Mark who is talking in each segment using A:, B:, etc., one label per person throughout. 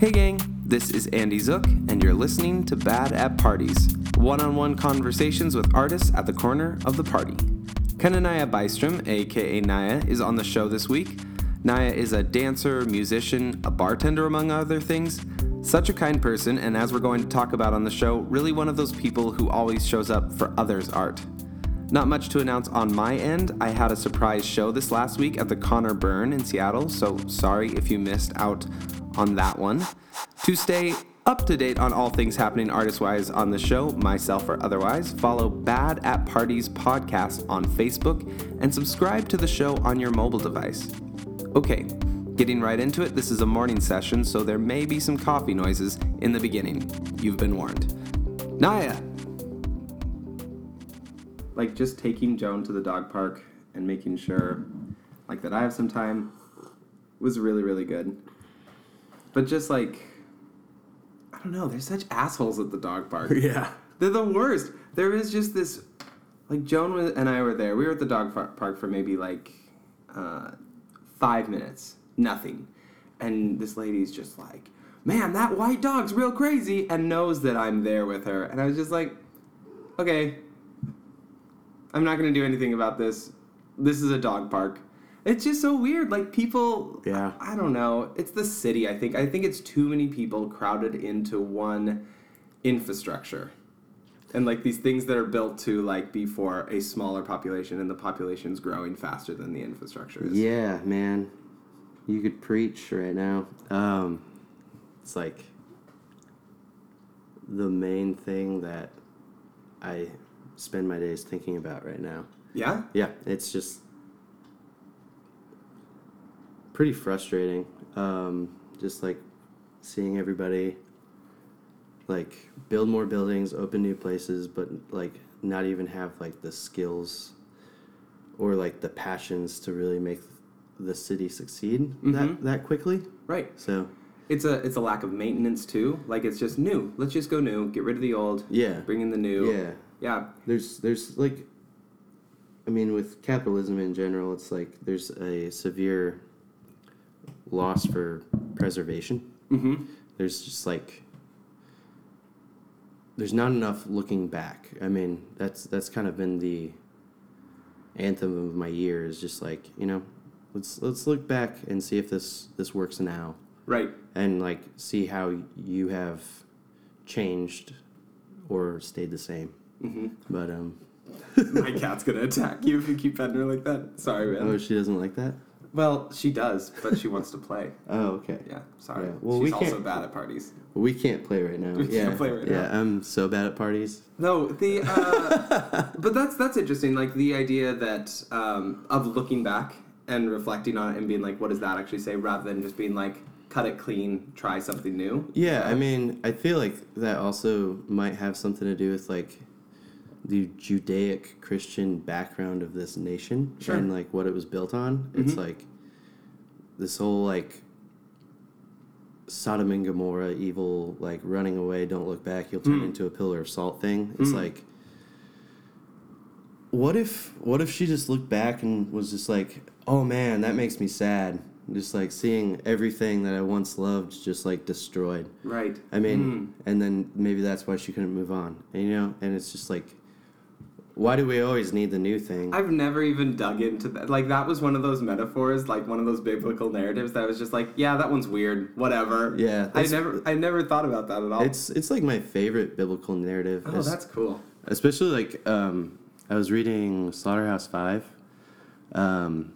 A: Hey, gang, this is Andy Zook, and you're listening to Bad at Parties one on one conversations with artists at the corner of the party. Kenanaya Bystrom, aka Naya, is on the show this week. Naya is a dancer, musician, a bartender, among other things. Such a kind person, and as we're going to talk about on the show, really one of those people who always shows up for others' art. Not much to announce on my end. I had a surprise show this last week at the Conor Byrne in Seattle, so sorry if you missed out on that one. To stay up to date on all things happening artist wise on the show, myself or otherwise, follow Bad at Parties podcast on Facebook and subscribe to the show on your mobile device. Okay, getting right into it, this is a morning session, so there may be some coffee noises in the beginning. You've been warned. Naya! Like just taking Joan to the dog park and making sure like that I have some time was really, really good. But just like I don't know, they're such assholes at the dog park.
B: Yeah.
A: They're the worst. There is just this, like Joan was, and I were there. We were at the dog park for maybe like uh, five minutes, nothing, and this lady's just like, "Man, that white dog's real crazy," and knows that I'm there with her. And I was just like, "Okay, I'm not gonna do anything about this. This is a dog park." It's just so weird. Like people,
B: Yeah.
A: I, I don't know. It's the city. I think. I think it's too many people crowded into one infrastructure and like these things that are built to like be for a smaller population and the population's growing faster than the infrastructure is
B: Yeah, man. You could preach right now. Um, it's like the main thing that I spend my days thinking about right now.
A: yeah
B: Yeah, it's just pretty frustrating. Um, just like seeing everybody like build more buildings, open new places, but like not even have like the skills or like the passions to really make the city succeed that
A: Mhm.
B: that quickly.
A: right
B: So
A: it's a it's a lack of maintenance too like it's just new let's just go new get rid of the old
B: yeah,
A: bring in the new
B: yeah.
A: yeah
B: There's there's like I mean with capitalism in general it's like there's a severe loss for preservation.
A: mm-hmm
B: There's just like there's not enough looking back. I mean, that's that's kind of been the anthem of my year is just like, you know, let's let's look back and see if this this works now
A: right
B: and like see how you have changed or stayed the same.
A: mm-hmm
B: But um
A: my cat's gonna attack you if you keep petting her like that sorry man
B: Oh, she doesn't like that?
A: Well she does but she wants to play
B: Oh, okay.
A: yeah sorry
B: Yeah, well,
A: she's
B: we
A: also
B: can't-
A: bad at parties
B: We can't play right now.
A: We
B: yeah.
A: can't play right
B: yeah,
A: now.
B: I'm so bad at parties.
A: No, the uh, but that's that's interesting. Like the idea that um, of looking back and reflecting on it and being like, what does that actually say, rather than just being like, cut it clean, try something new.
B: Yeah, I mean, I feel like that also might have something to do with like the Judaic Christian background of this nation
A: Sure.
B: and like what it was built on. It's
A: Mhm.
B: like this whole like Sodom and Gomorrah evil like running away, don't look back, you'll turn
A: Mm.
B: into a pillar of salt thing. It's
A: Mm.
B: like what if what if she just looked back and was just like, "Oh man, that makes me sad." Just like seeing everything that I once loved just like destroyed.
A: right.
B: I mean,
A: Mm.
B: and then maybe that's why she couldn't move on. And, you know, and it's just like, why do we always need the new thing?
A: I've never even dug into that. Like that was one of those metaphors, like one of those biblical narratives that was just like, yeah, that one's weird. Whatever.
B: Yeah,
A: I never, I never thought about that at all.
B: It's it's like my favorite biblical narrative.
A: oh, that's cool.
B: especially like um, I was reading Slaughterhouse Five, um,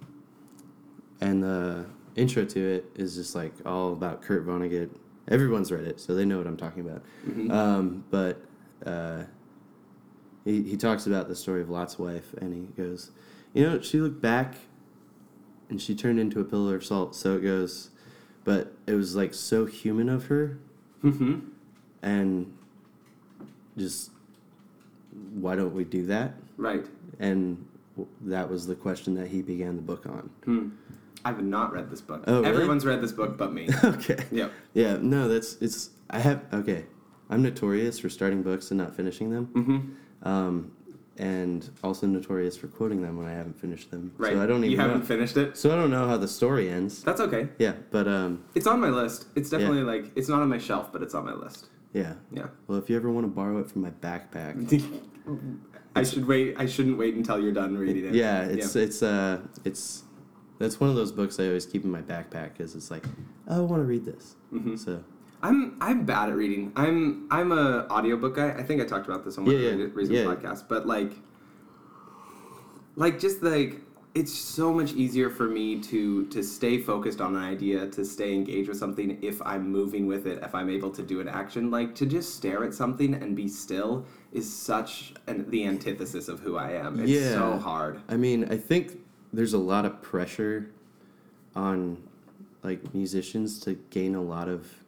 B: and the intro to it is just like all about Kurt Vonnegut. Everyone's read it, so they know what I'm talking about.
A: Mhm.
B: Um, but uh, he he talks about the story of Lot's wife, and he goes, you know, she looked back, and she turned into a pillar of salt. So it goes, but it was like so human of her,
A: Mm-hmm.
B: and just why don't we do that?
A: Right.
B: And that was the question that he began the book on.
A: Hmm. I've not read this book.
B: Oh, really?
A: Everyone's read this book but me.
B: okay.
A: yep.
B: Yeah. No, that's it's. I have okay. I'm notorious for starting books and not finishing them.
A: Mm-hmm.
B: Um, and also notorious for quoting them when I haven't finished them.
A: Right.
B: So I don't even
A: You haven't
B: know.
A: finished it.
B: so I don't know how the story ends.
A: That's okay.
B: Yeah, but um,
A: It's on my list. It's definitely like it's not on my shelf, but it's on my list.
B: yeah.
A: Yeah.
B: Well, if you ever want to borrow it from my backpack,
A: I should wait. I shouldn't wait until you're done reading it.
B: yeah, it's it's uh it's that's one of those books I always keep in my backpack because it's like oh, I want to read this.
A: Mhm.
B: So
A: I'm I'm bad at reading. I'm I'm a audiobook guy. I think I talked about this on one
B: Yeah,
A: of
B: yeah,
A: the recent
B: yeah.
A: podcasts. But like, like just like it's so much easier for me to to stay focused on an idea, to stay engaged with something if I'm moving with it, if I'm able to do an action. Like to just stare at something and be still is such an, the antithesis of who I am. It's
B: Yeah.
A: so hard.
B: I mean, I think there's a lot of pressure on like musicians to gain a lot of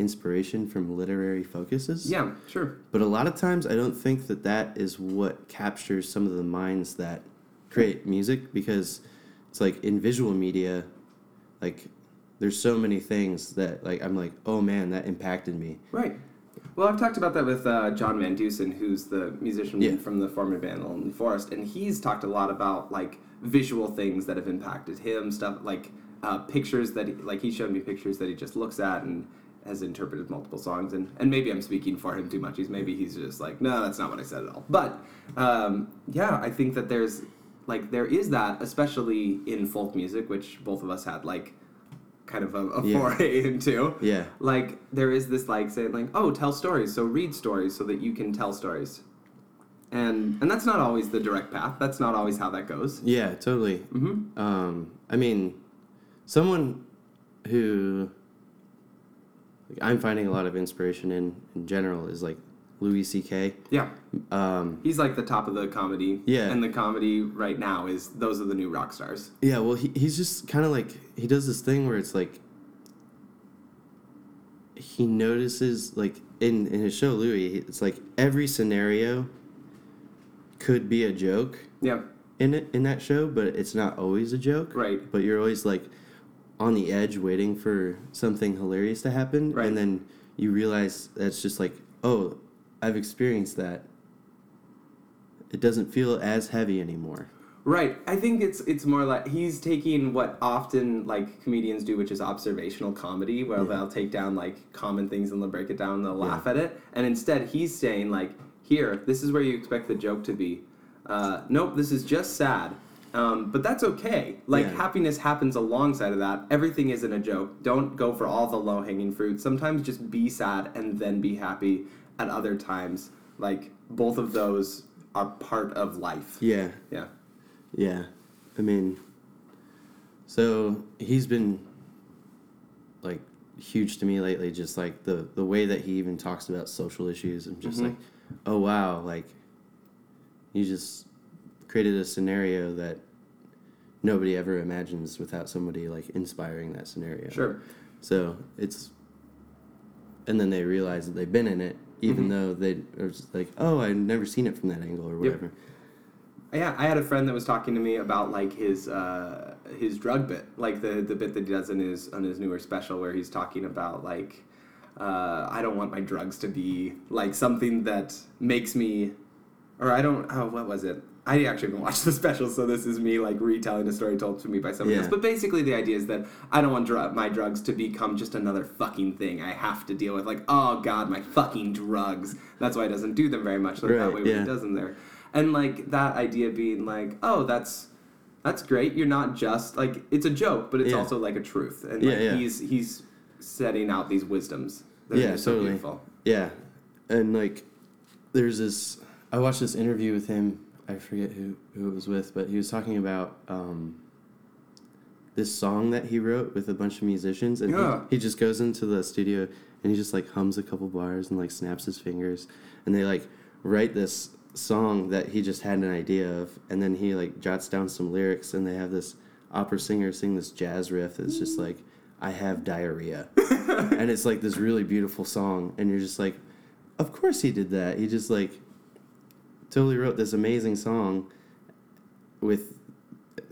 B: inspiration from literary focuses.
A: Yeah, sure.
B: But a lot of times, I don't think that that is what captures some of the minds that create music because it's like in visual media, like there's so many things that like I'm like, oh man, that impacted me.
A: Right. Well, I've talked about that with uh, John Van Deusen, who's the musician
B: Yeah.
A: from the former band Lonely Forest, and he's talked a lot about like visual things that have impacted him, stuff like uh, pictures that he, like he showed me pictures that he just looks at and has interpreted multiple songs, and and maybe I'm speaking for him too much. He's maybe he's just like, no, that's not what I said at all. But um, yeah, I think that there's like there is that, especially in folk music, which both of us had like kind of a, a
B: Yeah.
A: foray into
B: Yeah.
A: like there is this like saying like oh tell stories so read stories so that you can tell stories and and that's not always the direct path that's not always how that goes
B: Yeah, totally.
A: mm-hmm.
B: Um, I mean, someone who like, I'm finding a lot of inspiration in in general is like Louis C.K.
A: yeah
B: Um,
A: he's like the top of the comedy
B: Yeah.
A: and the comedy right now is those are the new rock stars
B: yeah, well, he, he's just kind of like he does this thing where it's like he notices like in in his show Louie, it's like every scenario could be a joke
A: yeah
B: in it in that show, but it's not always a joke.
A: right
B: but you're always like on the edge waiting for something hilarious to happen
A: Right.
B: and then you realize that's just like oh i've experienced that it doesn't feel as heavy anymore
A: Right. I think it's it's more like he's taking what often like comedians do, which is observational comedy, where
B: Yeah.
A: they'll take down like common things and they'll break it down and they'll laugh at it. And instead he's saying like, here, this is where you expect the joke to be. Uh, nope, this is just sad. Um, but that's okay. Like
B: Yeah.
A: happiness happens alongside of that. Everything isn't a joke. Don't go for all the low hanging fruit. Sometimes just be sad and then be happy. At other times, like both of those are part of life.
B: yeah
A: Yeah.
B: yeah i mean so he's been like huge to me lately just like the the way that he even talks about social issues i'm just
A: Mhm.
B: like oh wow like you just created a scenario that nobody ever imagines without somebody like inspiring that scenario
A: Sure.
B: so it's and then they realize that they've been in it even
A: Mhm.
B: though they are just like oh i've never seen it from that angle or
A: Yep.
B: whatever
A: Yeah, I had a friend that was talking to me about like his uh, his drug bit, like the the bit that he does in his on his newer special, where he's talking about like uh, I don't want my drugs to be like something that makes me, or I don't. Oh, what was it? I actually haven't watched the special, so this is me like retelling a story told to me by somebody
B: Yeah.
A: else. But basically, the idea is that I don't want dr- my drugs to become just another fucking thing I have to deal with. Like, oh god, my fucking drugs. That's why he doesn't do them very much. Like that
B: Right,
A: way when
B: yeah.
A: he does them there, and like that idea being like, oh, that's that's great. You're not just like it's a joke, but it's
B: Yeah.
A: also like a truth. And like
B: yeah.
A: he's he's setting out these wisdoms. that
B: Yeah,
A: are so
B: totally.
A: beautiful.
B: Yeah, and like, there's this. I watched this interview with him. I forget who who it was with, but he was talking about um, this song that he wrote with a bunch of musicians, and
A: Yeah.
B: he, he just goes into the studio and he just like hums a couple bars and like snaps his fingers, and they like write this song that he just had an idea of, and then he like jots down some lyrics, and they have this opera singer sing this jazz riff that's just like, "I have diarrhea." and it's like this really beautiful song and you're just like of course he did that he just like totally wrote this amazing song with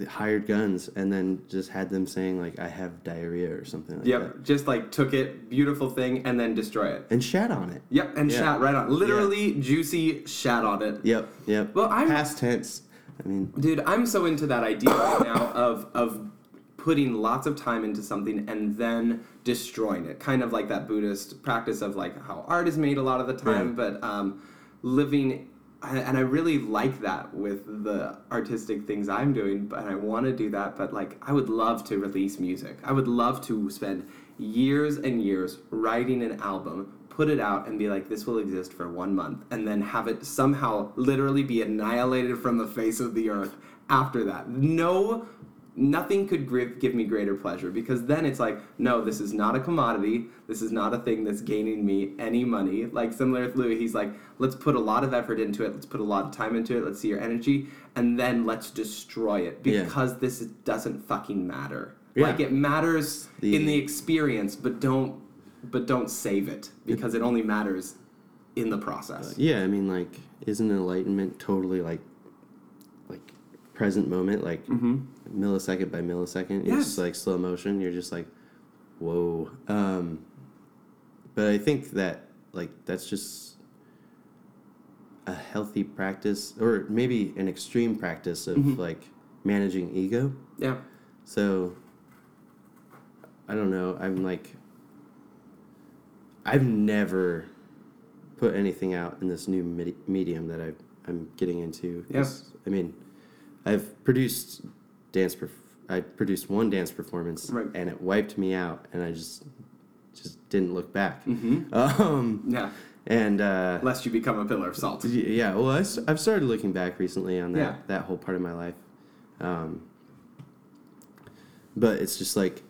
B: hired guns and then just had them saying like I have diarrhea or something like
A: Yep.
B: that.
A: Just like took it, beautiful thing, and then destroy it.
B: And shat on it.
A: Yep. And
B: Yeah.
A: shat right on. Literally juicy shat on it.
B: Yep, yep.
A: Well, I'm-
B: past tense. I mean,
A: Dude, I'm so into that idea right now of of putting lots of time into something and then destroying it. Kind of like that Buddhist practice of like how art is made a lot of the time,
B: Right.
A: but um, living. And I really like that with the artistic things I'm doing, but I want to do that. But like, I would love to release music. I would love to spend years and years writing an album, put it out, and be like, this will exist for one month, and then have it somehow literally be annihilated from the face of the earth after that. No, nothing could gri- give me greater pleasure because then it's like, no, this is not a commodity. This is not a thing that's gaining me any money. Like similar with Louis, he's like, let's put a lot of effort into it. Let's put a lot of time into it. Let's see your energy, and then let's destroy it
B: Yeah.
A: because this doesn't fucking matter.
B: Yeah.
A: Like it matters
B: The-
A: in the experience, but don't but don't save it because it only matters in the process.
B: yeah, I mean, like, isn't enlightenment totally like, present moment, like millisecond by millisecond? It's
A: Yes.
B: just like slow motion. You're just like, whoa. Um, but I think that like that's just a healthy practice, or maybe an extreme practice of like managing ego.
A: Yeah.
B: So I don't know. I'm like I've never put anything out in this new medium that I I'm getting into. 'cause, I mean, I've produced dance. Perf- I produced one dance performance,
A: Right.
B: and it wiped me out, and I just just didn't look back.
A: Mm-hmm.
B: Um,
A: Yeah.
B: and uh,
A: Lest you become a pillar of salt.
B: Yeah, well, I, have started looking back recently on that
A: Yeah.
B: that whole part of my life, um, but it's just like,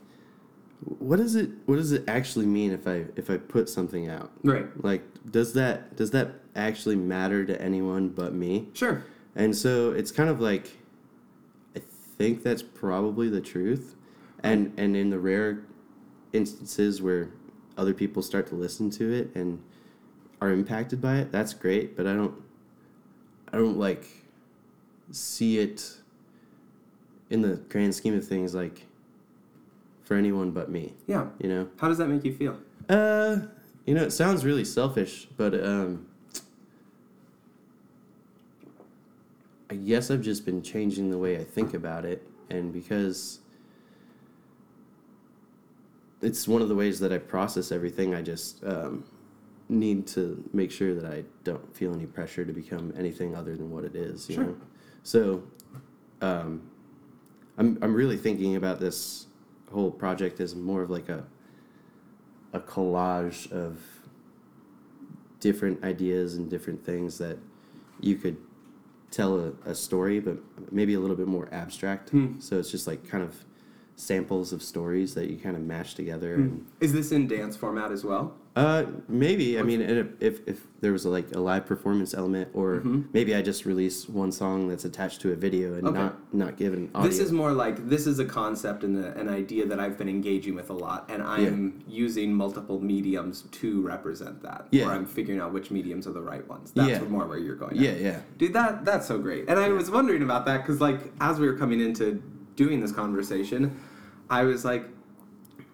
B: what does it what does it actually mean if I if I put something out?
A: Right.
B: Like, does that does that actually matter to anyone but me?
A: Sure.
B: And so it's kind of like, I think that's probably the truth, and and in the rare instances where other people start to listen to it and are impacted by it, that's great. But I don't, I don't like see it in the grand scheme of things like for anyone but me.
A: Yeah.
B: You know.
A: How does that make you feel?
B: Uh, you know, it sounds really selfish, but um, I guess I've just been changing the way I think about it, and because it's one of the ways that I process everything, I just um, need to make sure that I don't feel any pressure to become anything other than what it is. You
A: Sure.
B: know, so um, I'm I'm really thinking about this whole project as more of like a a collage of different ideas and different things that you could tell a, a story, but maybe a little bit more abstract.
A: Hmm.
B: So it's just like kind of samples of stories that you kind of mash together. And,
A: Is this in dance format as well?
B: uh, maybe I mean, if, if if there was a, like a live performance element, or maybe I just release one song that's attached to a video and
A: Mm-hmm. Okay.
B: not not give an audio.
A: This is more like this is a concept and a, an idea that I've been engaging with a lot, and I'm using multiple mediums to represent that.
B: Yeah.
A: Or I'm figuring out which mediums are the right ones. That's
B: Yeah.
A: more where you're going.
B: yeah,
A: at.
B: yeah,
A: Dude, that that's so great. And I was wondering about that because, like, as we were coming into doing this conversation, I was like,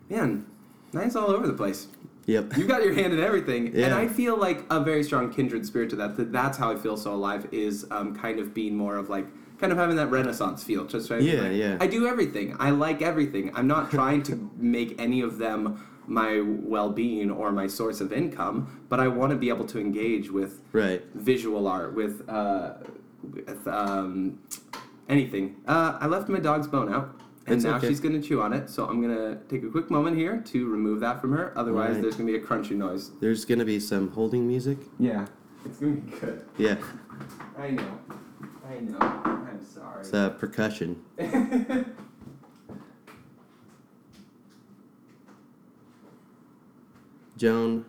A: man, nice all over the place.
B: yep,
A: You got your hand in everything, and I feel like a very strong kindred spirit to that. That that's how I feel so alive. Is um, kind of being more of like kind of having that Renaissance feel. Just right.
B: Yeah,
A: like,
B: yeah.
A: I do everything. I like everything. I'm not trying to make any of them my well-being or my source of income, but I want to be able to engage with
B: right.
A: visual art, with uh, with um, anything. Uh, I left my dog's bone out. And
B: It's
A: now
B: okay.
A: she's gonna chew on it, so I'm gonna take a quick moment here to remove that from her. Otherwise,
B: Right.
A: there's gonna be a crunchy noise.
B: There's gonna be some holding music.
A: Yeah, it's gonna be good.
B: Yeah,
A: I know. I know. I'm sorry.
B: it's uh, percussion. Joan,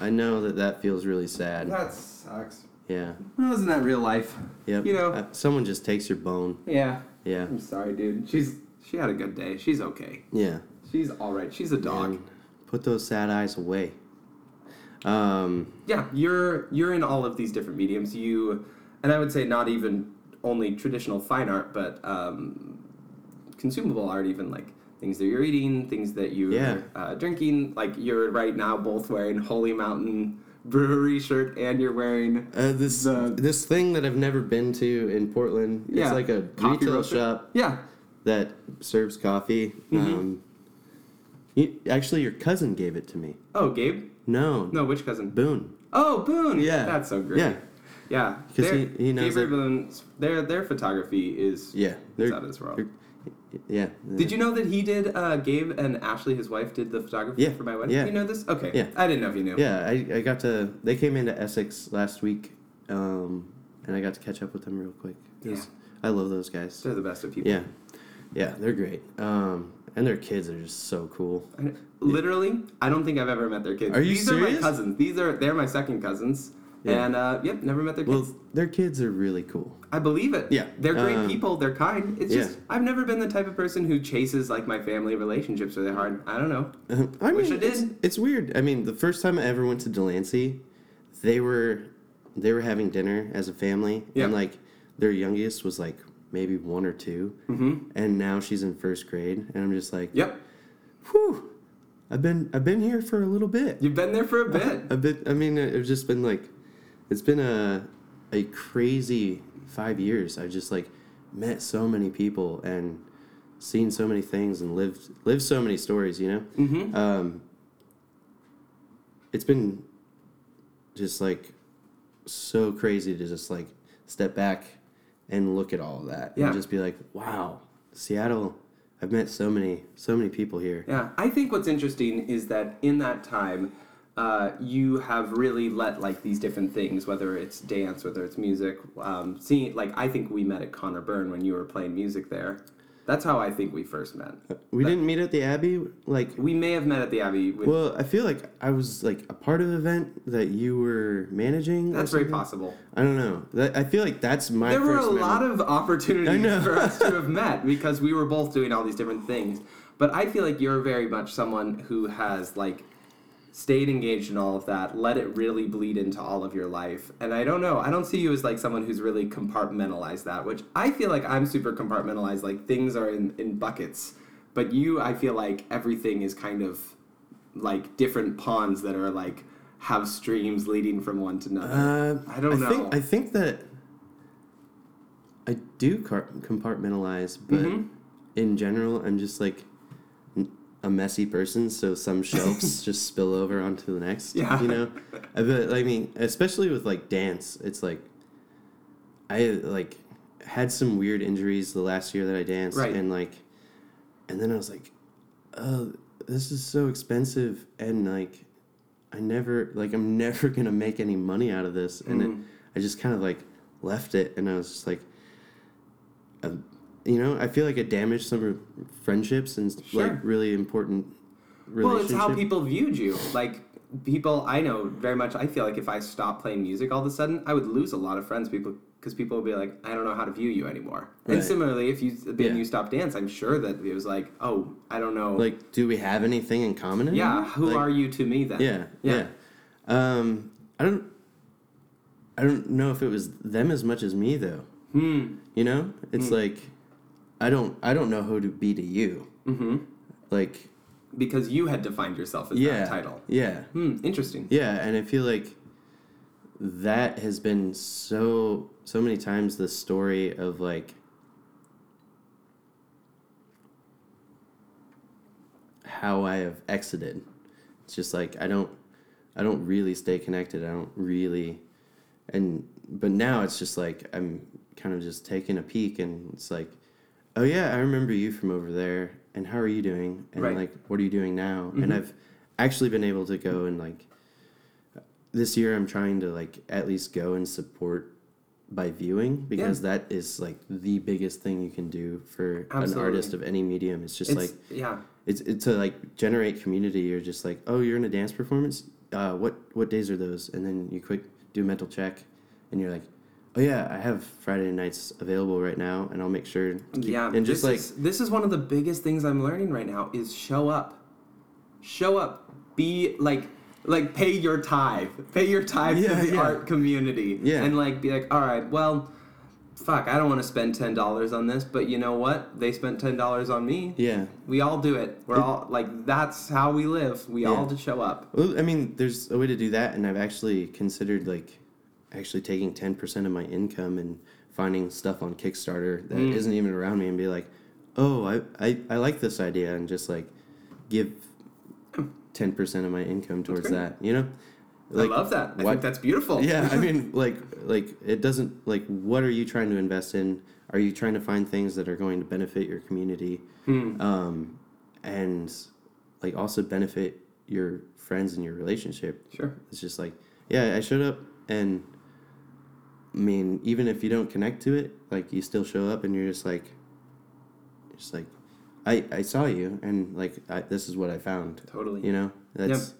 B: I know that that feels really sad.
A: that sucks.
B: Yeah.
A: Well, isn't that real life?
B: Yep.
A: You know-
B: Uh, someone just takes your bone.
A: Yeah.
B: Yeah.
A: I'm sorry, dude. She's she had a good day. She's okay.
B: Yeah.
A: She's all right. She's a dog.
B: And put those sad eyes away. Um,
A: yeah you're you're in all of these different mediums you and i would say not even only traditional fine art but um, consumable art, even like things that you're eating, things that you're
B: Yeah.
A: uh, drinking. Like you're right now both wearing Holy Mountain Brewery shirt and you're wearing
B: Uh, this this thing that I've never been to in Portland.
A: Yeah,
B: It's like a
A: coffee
B: retail
A: roaster.
B: shop
A: yeah.
B: That serves coffee.
A: Mm-hmm.
B: Um, you, actually, your cousin gave it to me.
A: Oh, Gabe?
B: No,
A: No, which cousin?
B: Boone.
A: Oh, Boone.
B: Yeah.
A: that's so great.
B: Yeah.
A: yeah. Because
B: he- he knows
A: Gabriel
B: that-
A: Boone's their their photography is
B: Yeah,
A: is out of this world.
B: Yeah.
A: Did you know that he did? Uh, Gabe and Ashley, his wife, did the photography
B: Yeah,
A: for my wedding.
B: yeah.
A: You know this? Okay.
B: Yeah.
A: I didn't know if you knew.
B: Yeah, I, I got to. They came into Essex last week, um, and I got to catch up with them real quick. Was- I love those guys.
A: They're the best of people.
B: Yeah, yeah, they're great. Um, and their kids are just so cool.
A: Literally, I don't think I've ever met their kids.
B: Are you
A: These are my cousins. These are they're my second cousins.
B: Yeah.
A: And uh, yep, never met their kids.
B: Well, their kids are really cool.
A: I believe it.
B: Yeah,
A: They're great
B: um,
A: people. They're kind. It's
B: yeah.
A: just I've never been the type of person who chases like my family relationships really hard. I don't know.
B: I
A: Wish
B: mean,
A: I
B: It's,
A: did.
B: it's weird. I mean, the first time I ever went to Delancey, they were they were having dinner as a family,
A: Yeah.
B: and like their youngest was like maybe one or 2
A: Mm-hmm.
B: and now she's in first grade, and I'm just like,
A: Yep.
B: whew, I've been I've been here for a little bit.
A: You've been there for a bit.
B: a bit. I mean, it's just been like, it's been a a crazy five years. I've just like met so many people and seen so many things and lived lived so many stories. You know,
A: mm-hmm.
B: um, it's been just like so crazy to just like step back and look at all of that
A: Yeah.
B: and just be like, wow, Seattle. I've met so many so many people here.
A: Yeah, I think what's interesting is that in that time, uh, you have really let like these different things, whether it's dance, whether it's music, um, seeing like I think we met at Conor Byrne when you were playing music there. That's how I think we first met.
B: We didn't meet at the Abbey. Like
A: We may have met at the Abbey. With,
B: Well, I feel like I was like a part of the event that you were managing.
A: that's very possible.
B: I don't know. That, I feel like that's my.
A: There were a
B: first
A: lot of opportunities for us to have met because we were both doing all these different things. But I feel like you're very much someone who has like stayed engaged in all of that, let it really bleed into all of your life. And I don't know, I don't see you as like someone who's really compartmentalized that, which I feel like I'm super compartmentalized, like things are in, in buckets. But you, I feel like everything is kind of like different ponds that are like have streams leading from one to another.
B: Uh,
A: I don't know.
B: Think, I think that I do compartmentalize, but
A: Mhm.
B: in general, I'm just like a messy person. So some shelves just spill over onto the next.
A: Yeah.
B: You know, but, I mean, especially with like dance, it's like I like had some weird injuries the last year that I danced,
A: Right.
B: and like, and then I was like, oh, this is so expensive, and like, I never like I'm never gonna make any money out of this, and
A: Mhm.
B: it, I just kind of like left it, and I was just like, uh, you know, I feel like it damaged some friendships and
A: Sure.
B: like really important
A: Well, it's how people viewed you. Like people I know very much. I feel like if I stopped playing music all of a sudden, I would lose a lot of friends. People because people would be like, I don't know how to view you anymore. And similarly, if you then
B: Yeah.
A: you stop dance, I'm sure that it was like, oh, I don't know.
B: like, do we have anything in common? Anymore?
A: yeah, who
B: Like,
A: are you to me then?
B: Yeah,
A: Yeah.
B: yeah. Um, I don't. I don't know if it was them as much as me though.
A: Hmm.
B: You know, it's
A: Hmm.
B: like, I don't. I don't know who to be to you.
A: Mm-hmm.
B: Like,
A: Because you had defined yourself as
B: yeah,
A: that title.
B: yeah,
A: Hmm. Interesting.
B: yeah, and I feel like that has been so so many times the story of like how I have exited. It's just like I don't I don't really stay connected. I don't really and but now it's just like I'm kind of just taking a peek and it's like oh yeah, I remember you from over there and how are you doing? And
A: Right.
B: like what are you doing now? And
A: Mhm.
B: I've actually been able to go and like this year I'm trying to like at least go and support by viewing because that is like the biggest thing you can do for an artist of any medium. It's just
A: It's,
B: like
A: yeah.
B: it's, it's to like generate community. You're just like, oh, you're in a dance performance. Uh, what what days are those? And then you quick do a mental check, and you're like, oh yeah, I have Friday nights available right now, and I'll make sure. To keep,
A: yeah,
B: and just like
A: is, this is one of the biggest things I'm learning right now is show up, show up, be like like pay your tithe, pay your tithe
B: Yeah,
A: to the
B: yeah.
A: art community,
B: Yeah.
A: and like be like, all right, well, fuck, I don't want to spend ten dollars on this, but you know what? They spent ten dollars on me.
B: Yeah.
A: We all do it. We're all like that's how we live. We all
B: Yeah.
A: just show up.
B: Well, I mean, there's a way to do that, and I've actually considered like actually taking ten percent of my income and finding stuff on Kickstarter that
A: Mm.
B: not even around me, and be like, oh, I, I I like this idea, and just like give ten percent of my income towards that. You know,
A: I love that. I think that's beautiful.
B: yeah, I mean, like, like it doesn't like. What are you trying to invest in? Are you trying to find things that are going to benefit your community,
A: Hmm.
B: um, and like also benefit your friends and your relationship?
A: Sure.
B: It's just like, yeah, I showed up, and I mean, even if you don't connect to it, like you still show up, and you're just like, just like, I I saw you, and like I, this is what I found.
A: Totally.
B: You know, that's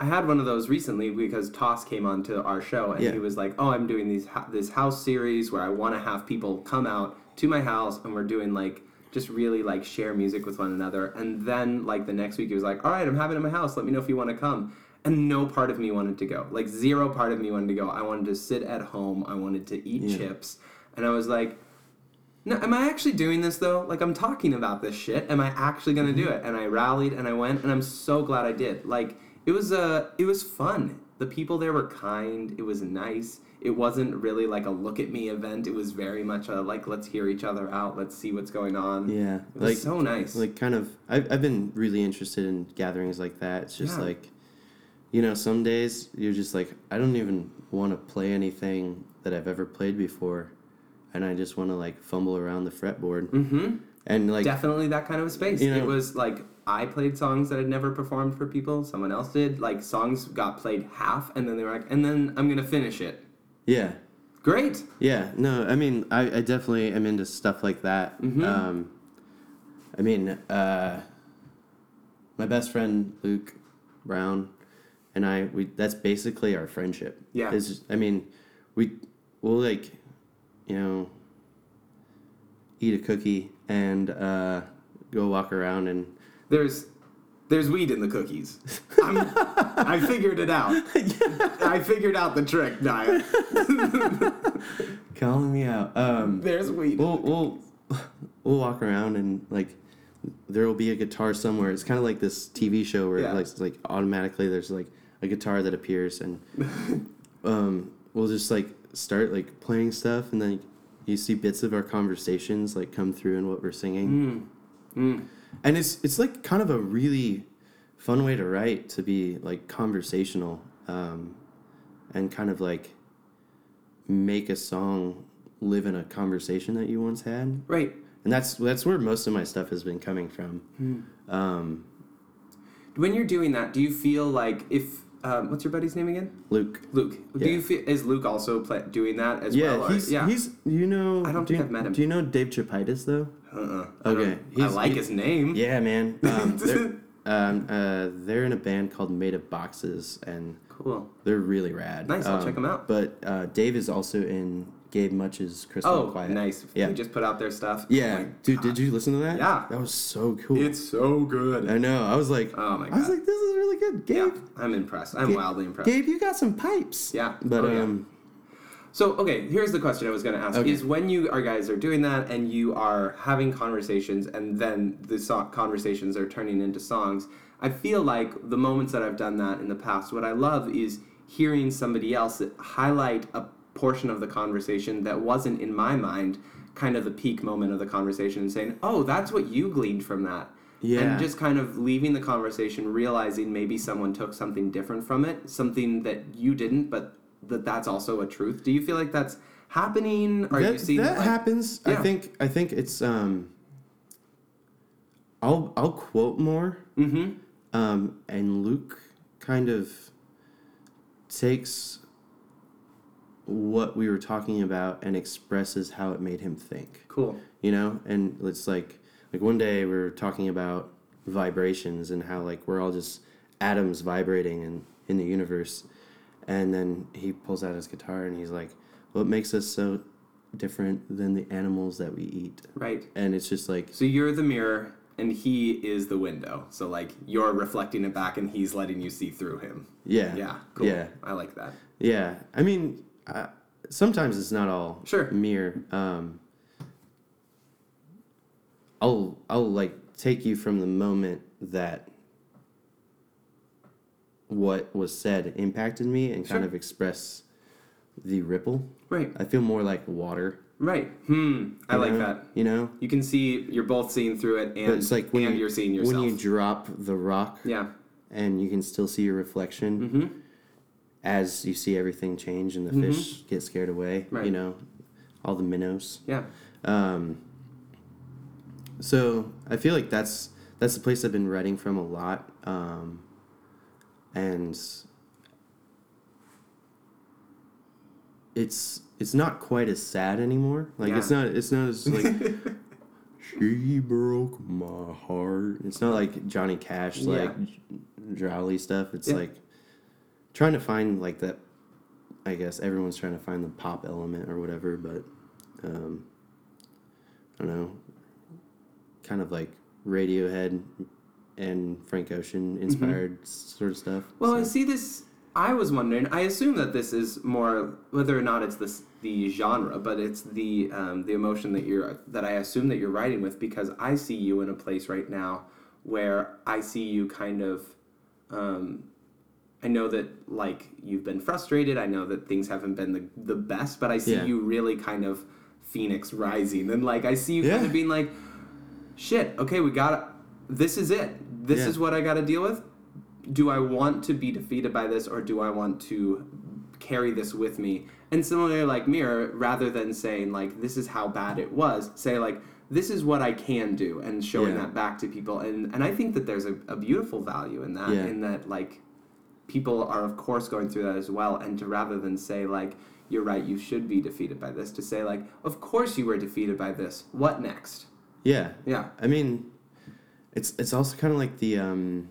A: I had one of those recently because Toss came on to our show and
B: Yeah.
A: he was like, "Oh, I'm doing these this house series where I want to have people come out to my house and we're doing like just really like share music with one another." And then like the next week he was like, "All right, I'm having it at my house. Let me know if you want to come." And no part of me wanted to go. Like zero part of me wanted to go. I wanted to sit at home. I wanted to eat
B: Yeah.
A: chips. And I was like, no, am I actually doing this though? Like I'm talking about this shit. Am I actually gonna do it? And I rallied and I went, and I'm so glad I did. Like it was uh, it was fun. The people there were kind. It was nice. It wasn't really like a look at me event. It was very much a like let's hear each other out. Let's see what's going on.
B: yeah,
A: It was so nice.
B: like kind of I've, I've been really interested in gatherings like that it's just
A: Yeah.
B: like you know some days you're just like i don't even want to play anything that i've ever played before and i just want to like fumble around the fretboard
A: mm-hmm.
B: and like
A: Definitely that kind of a space.
B: You know-
A: it was like I played songs that I'd never performed for people. Someone else did. Like songs got played half, and then they were like, and then I'm gonna finish it.
B: yeah
A: Great.
B: yeah no i mean i, I definitely am into stuff like that
A: Mhm.
B: um i mean uh my best friend luke brown and i we that's basically our friendship
A: Yeah.
B: Is I mean, we we'll like, you know, eat a cookie and uh, go walk around and
A: There's there's weed in the cookies. I figured it out. I figured out the trick, diet.
B: calling me out. Um,
A: There's weed.
B: we'll we'll we'll walk around and like there will be a guitar somewhere. It's kind of like this TV show where
A: Yeah.
B: like it's like automatically there's like a guitar that appears and um, we'll just like start like playing stuff and then you see bits of our conversations like come through in what we're singing.
A: Mm. Mm.
B: and it's it's like kind of a really fun way to write to be like conversational um, and kind of like make a song live in a conversation that you once had
A: Right.
B: and that's that's where most of my stuff has been coming from
A: Hmm.
B: um,
A: When you're doing that, do you feel like if um, what's your buddy's name again?
B: luke
A: Luke. Do you feel is Luke also play, doing that as
B: yeah
A: well?
B: he's
A: yeah.
B: he's you know
A: I don't
B: do
A: think
B: you,
A: I've met him.
B: do you know dave chapitis though
A: uh-uh.
B: Okay,
A: I, I like
B: he-
A: his name.
B: yeah man um, they're, um, uh, they're in a band called made of boxes and
A: Cool.
B: They're really rad.
A: Nice, I'll check them out.
B: But uh, Dave is also in Gabe Much's Crystal
A: Oh,
B: Quiet.
A: nice.
B: Yeah.
A: They just put out their stuff.
B: Yeah,
A: Oh
B: dude, did you listen to that?
A: Yeah.
B: that was so cool.
A: It's so good.
B: I know. I was like,
A: Oh my God.
B: I was like, this is really good, Gabe.
A: yeah, I'm impressed. I'm
B: Gabe-
A: wildly impressed.
B: Gabe, you got some pipes.
A: Yeah.
B: But
A: Oh, yeah.
B: um,
A: So, okay, here's the question I was going to ask:
B: Okay.
A: Is when you are guys are doing that and you are having conversations, and then the so- conversations are turning into songs. I feel like the moments that I've done that in the past, what I love is hearing somebody else highlight a portion of the conversation that wasn't in my mind, kind of the peak moment of the conversation, and saying, "Oh, that's what you gleaned from that."
B: Yeah.
A: And just kind of leaving the conversation, realizing maybe someone took something different from it, something that you didn't, but that that's also a truth. Do you feel like that's happening? Are
B: that,
A: you seeing
B: that
A: like-
B: happens. I think. I think it's um. I'll I'll quote more.
A: Mm-hmm.
B: Um, and Luke kind of takes what we were talking about and expresses how it made him think.
A: Cool.
B: you know and it's like like one day we were talking about vibrations and how like we're all just atoms vibrating in in the universe and then he pulls out his guitar and he's like what makes us so different than the animals that we eat
A: Right.
B: and it's just like
A: So you're the mirror and he is the window. So like you're reflecting it back and he's letting you see through him.
B: yeah
A: Yeah. Cool.
B: yeah
A: I like that.
B: yeah i mean Sometimes it's not all
A: Sure.
B: mirror. Um, I'll I'll like take you from the moment that what was said impacted me and kind of express the ripple.
A: Right.
B: I feel more like water.
A: Right. Hmm. I
B: you
A: like
B: know?
A: that.
B: You know,
A: You can see you're both seeing through it, and
B: but it's like when
A: and
B: you,
A: you're seeing yourself.
B: when you drop the rock
A: yeah.
B: and you can still see your reflection
A: Mm-hmm.
B: As you see everything change and the fish get scared away.
A: Right.
B: You know, all the minnows.
A: Yeah.
B: Um, so I feel like that's that's the place I've been writing from a lot, um, and it's it's not quite as sad anymore. Like it's not it's not as like she broke my heart. It's not like Johnny Cash
A: Yeah.
B: like jolly stuff. It's
A: Yeah.
B: like trying to find like that. I guess everyone's trying to find the pop element or whatever, but um, I don't know, kind of like Radiohead and Frank Ocean inspired sort of stuff.
A: Mm-hmm. Well, I see this. I was wondering. I assume that this is more whether or not it's this the genre, but it's the um, the emotion that you're that I assume that you're writing with because I see you in a place right now where I see you kind of. Um, I know that like you've been frustrated. I know that things haven't been the the best, but I see
B: Yeah.
A: you really kind of phoenix rising and like I see you kind of being like, shit. Okay, we got this is it. This
B: Yeah.
A: is what I got to deal with do I want to be defeated by this or do I want to carry this with me? And similarly, like Mirror, rather than saying, like, this is how bad it was, say, like, this is what I can do and showing
B: Yeah.
A: that back to people. And, and I think that there's a, a beautiful value in that,
B: Yeah.
A: in that, like, people are, of course, going through that as well. And to rather than say, like, you're right, you should be defeated by this, to say, like, of course you were defeated by this. What next?
B: yeah,
A: Yeah.
B: I mean, it's it's also kind of like the um,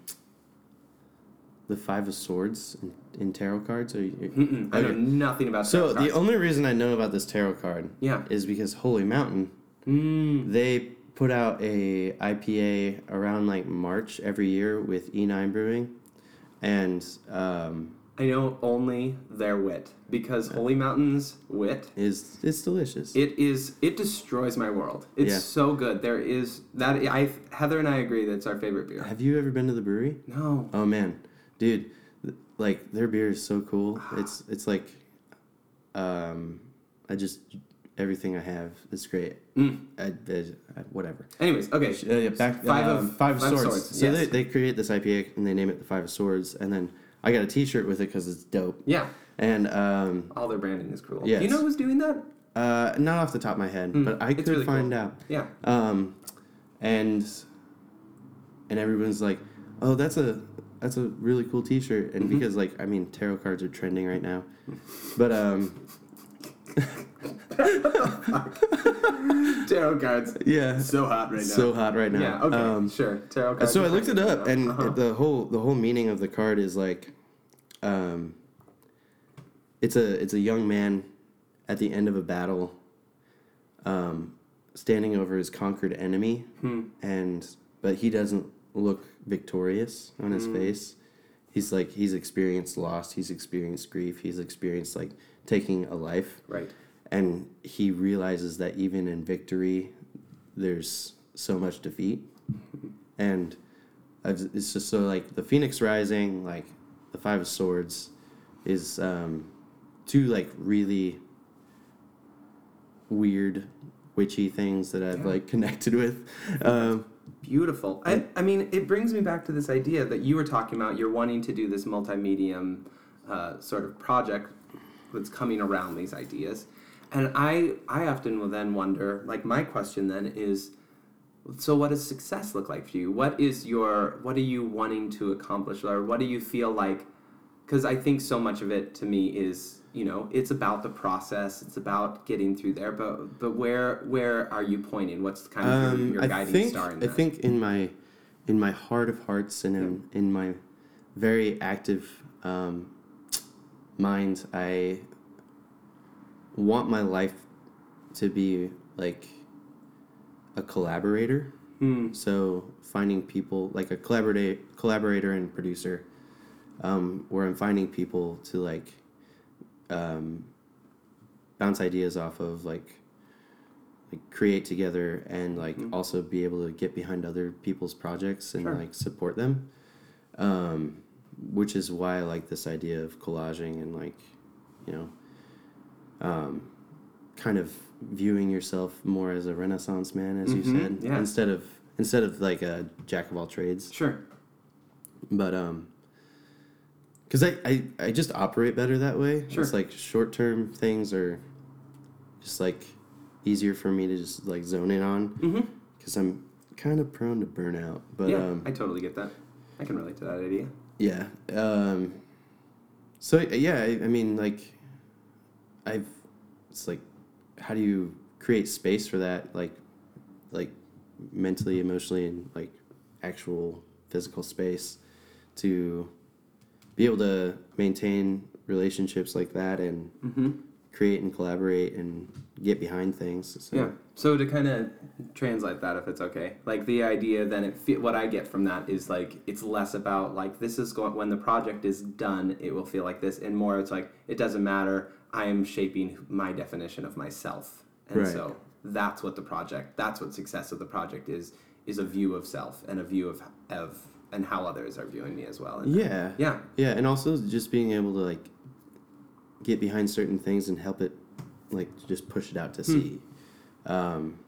B: the Five of Swords in, in tarot cards. Are you,
A: Mm-mm, I know nothing about
B: So the only reason I know about this tarot card
A: Yeah.
B: is because Holy Mountain
A: Mm.
B: they put out a IPA around like March every year with E9 Brewing, and um,
A: I know only their wit because Holy Mountain's wit.
B: is it's delicious.
A: It is. It destroys my world. It's
B: Yeah.
A: so good. There is that. I Heather and I agree that it's our favorite beer.
B: Have you ever been to the brewery?
A: No.
B: Oh man, dude, like their beer is so cool. It's it's like, um, I just everything I have is great.
A: Mm.
B: I, I, I- whatever.
A: Anyways, okay.
B: Uh, yeah, back
A: Five of-
B: um, five,
A: Five of
B: swords.
A: Swords,
B: So
A: yes.
B: they, they create this IPA and they name it the Five of Swords, and then I got a T-shirt with it because it's dope.
A: Yeah.
B: And um,
A: All their branding is cool.
B: Yes.
A: Do you know who's doing that?
B: uh, not off the top of my head, but I
A: it's
B: could
A: really
B: find
A: cool.
B: out.
A: Yeah.
B: Um, and and everyone's like, "Oh, that's a that's a really cool T-shirt," and
A: Mm-hmm.
B: because like I mean, tarot cards are trending right now, but um,
A: Tarot cards.
B: yeah,
A: So hot right now.
B: so hot right now.
A: Yeah. Okay.
B: Um,
A: sure. Tarot cards.
B: so I looked it up, and.
A: Uh-huh.
B: the whole the whole meaning of the card is like, um, it's a it's a young man at the end of a battle, um, standing over his conquered enemy,
A: Hmm.
B: and but he doesn't look victorious on
A: Hmm.
B: his face. He's like he's experienced loss, he's experienced grief, he's experienced like taking a life,
A: Right.
B: and he realizes that even in victory, there's so much defeat, and it's just so like the Phoenix Rising, like the Five of Swords, is um, two like really weird witchy things that I've
A: Yeah.
B: like connected with. Um,
A: Beautiful. I, I mean, it brings me back to this idea that you were talking about. You're wanting to do this multimedia uh, sort of project that's coming around these ideas, and I I often will then wonder. Like my question then is, so what does success look like for you? What is your what are you wanting to accomplish, or what do you feel like? Because I think so much of it to me is you know it's about the process. It's about getting through there. But but where where are you pointing? What's kind of your,
B: Um,
A: your
B: I
A: guiding
B: think
A: star in
B: I think in my in my heart of hearts and in, in my very active um, mind, I want my life to be like a collaborator.
A: Hmm.
B: So finding people like a collaborator, collaborator and producer, um, where I'm finding people to like um, bounce ideas off of like like create together and like
A: Mhm.
B: also be able to get behind other people's projects and
A: Sure.
B: like support them um, which is why i like this idea of collaging and like you know um, kind of viewing yourself more as a renaissance man as
A: Mhm,
B: you said
A: yeah.
B: instead of instead of like a jack of all trades
A: Sure.
B: but um because I, I i just operate better that way
A: Sure.
B: it's like short-term things are just like easier for me to just like zone in on
A: Mm-hmm.
B: because i'm kind of prone to burnout but
A: yeah,
B: um
A: I totally get that. I can relate to that idea.
B: Yeah um so yeah I, I mean like i've it's like how do you create space for that like like mentally emotionally and like actual physical space to be able to maintain relationships like that and
A: Mm-hmm.
B: Create and collaborate and get behind things so
A: Yeah. So to kind of translate that, if it's okay, like the idea, then it fe- what I get from that is like it's less about like this is going when the project is done, it will feel like this, and more it's like it doesn't matter. I am shaping my definition of myself, and
B: Right.
A: so that's what the project, that's what success of the project is, is a view of self and a view of of and how others are viewing me as well. And
B: yeah
A: yeah,
B: Yeah, and also just being able to like get behind certain things and help it like just push it out to
A: Hmm.
B: sea. Um,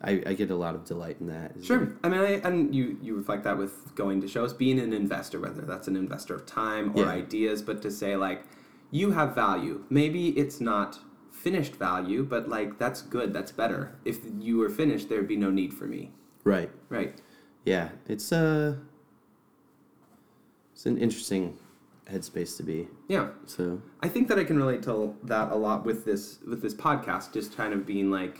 B: I, I get a lot of delight in that.
A: Sure.
B: like-
A: I mean, I, and you you reflect that with going to shows, being an investor, whether that's an investor of time or
B: Yeah.
A: ideas, but to say like, you have value. Maybe it's not finished value, but like that's good. That's better. If you were finished, there'd be no need for me.
B: Right.
A: Right.
B: Yeah. It's uh it's an interesting headspace to be.
A: Yeah.
B: So
A: I think that I can relate to that a lot with this with this podcast. Just kind of being like,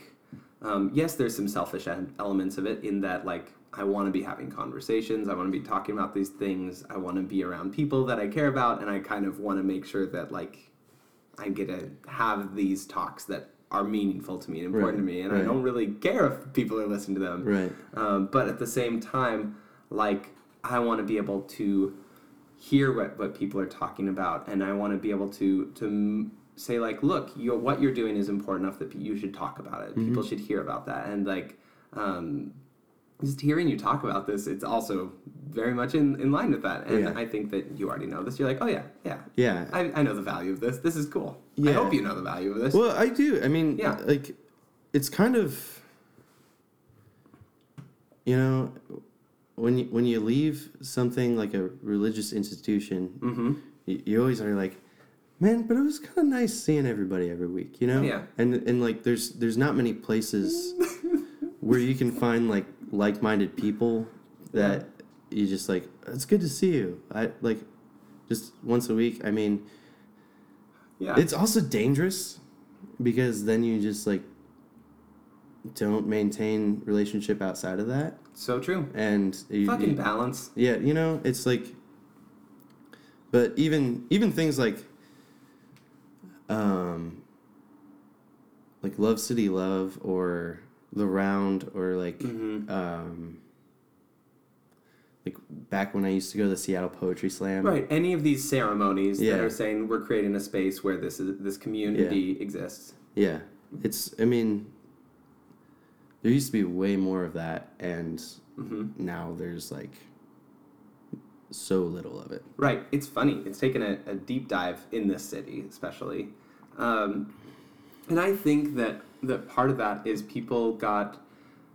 A: um, yes, there's some selfish elements of it in that like I want to be having conversations. I want to be talking about these things. I want to be around people that I care about, and I kind of want to make sure that like I get to have these talks that are meaningful to me and important
B: Right,
A: to me, and I don't really care if people are listening to them.
B: right.
A: Um, but at the same time, like I want to be able to hear what, what people are talking about, and I want to be able to to m- say like, look, you what you're doing is important enough that you should talk about it. People should hear about that, and like. Um, just hearing you talk about this, it's also very much in, in line with that. And
B: Yeah.
A: I think that you already know this. You're like, oh, yeah, yeah.
B: Yeah.
A: I, I know the value of this. This is cool. I hope you know the value of this.
B: Well, I do. I mean,
A: Yeah.
B: like, it's kind of, you know, when you when you leave something like a religious institution,
A: mm-hmm.
B: you, you always are like, man, but it was kind of nice seeing everybody every week, you know?
A: Yeah.
B: And and like, there's there's not many places where you can find like like-minded people that you just like. It's good to see you. I like, just once a week. I mean.
A: Yeah.
B: It's also dangerous because then you just like don't maintain relationship outside of that,
A: so true.
B: and you,
A: Fucking
B: you-
A: balance.
B: yeah, you know, it's like. But even even things like, um, like Love City Love or The Round or like
A: Mm-hmm.
B: um. Like back when I used to go to the Seattle Poetry Slam,
A: Right. Any of these ceremonies that
B: Yeah.
A: are saying we're creating a space where this is this community exists.
B: Yeah, it's. I mean, there used to be way more of that, and
A: hmm
B: now there's like so little of it.
A: Right. It's funny. It's taken a, a deep dive in this city, especially, um, and I think that that part of that is people got.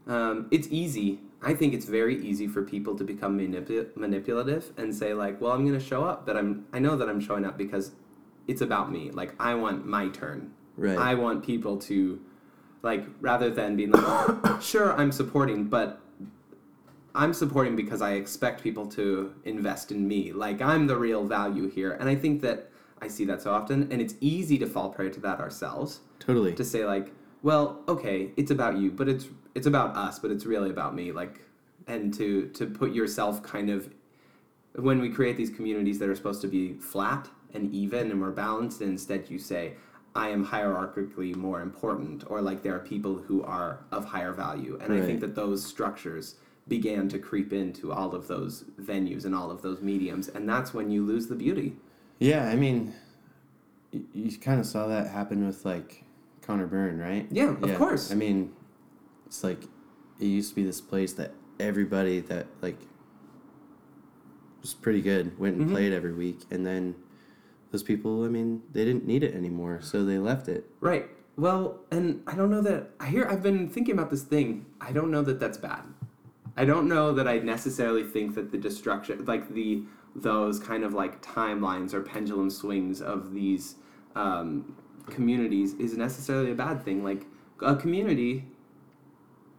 A: Um, it's easy. I think it's very easy for people to become manipu- manipulative and say like, "Well, I'm going to show up, but I'm. I know that I'm showing up because it's about me. Like, I want my turn.
B: Right.
A: I want people to, like, rather than being like, sure, I'm supporting, but I'm supporting because I expect people to invest in me. Like, I'm the real value here. And I think that I see that so often, and it's easy to fall prey to that ourselves.
B: Totally.
A: To say, like, well, okay, it's about you, but it's it's about us, but it's really about me. Like, and to to put yourself kind of when we create these communities that are supposed to be flat and even and we're balanced, and instead you say, I am hierarchically more important, or like there are people who are of higher value. And I think that those structures began to creep into all of those venues and all of those mediums, and that's when you lose the beauty.
B: yeah, I mean, you, you kind of saw that happen with like Conor Byrne, right?
A: Yeah, of course.
B: I mean, it's like it used to be this place that everybody that like was pretty good went and
A: Mhm.
B: played every week, and then those people, I mean, they didn't need it anymore, so they left it.
A: Right. Well, and I don't know that I hear I've been thinking about this thing. I don't know that that's bad. I don't know that I necessarily think that the destruction like the those kind of like timelines or pendulum swings of these um, communities is necessarily a bad thing. Like a community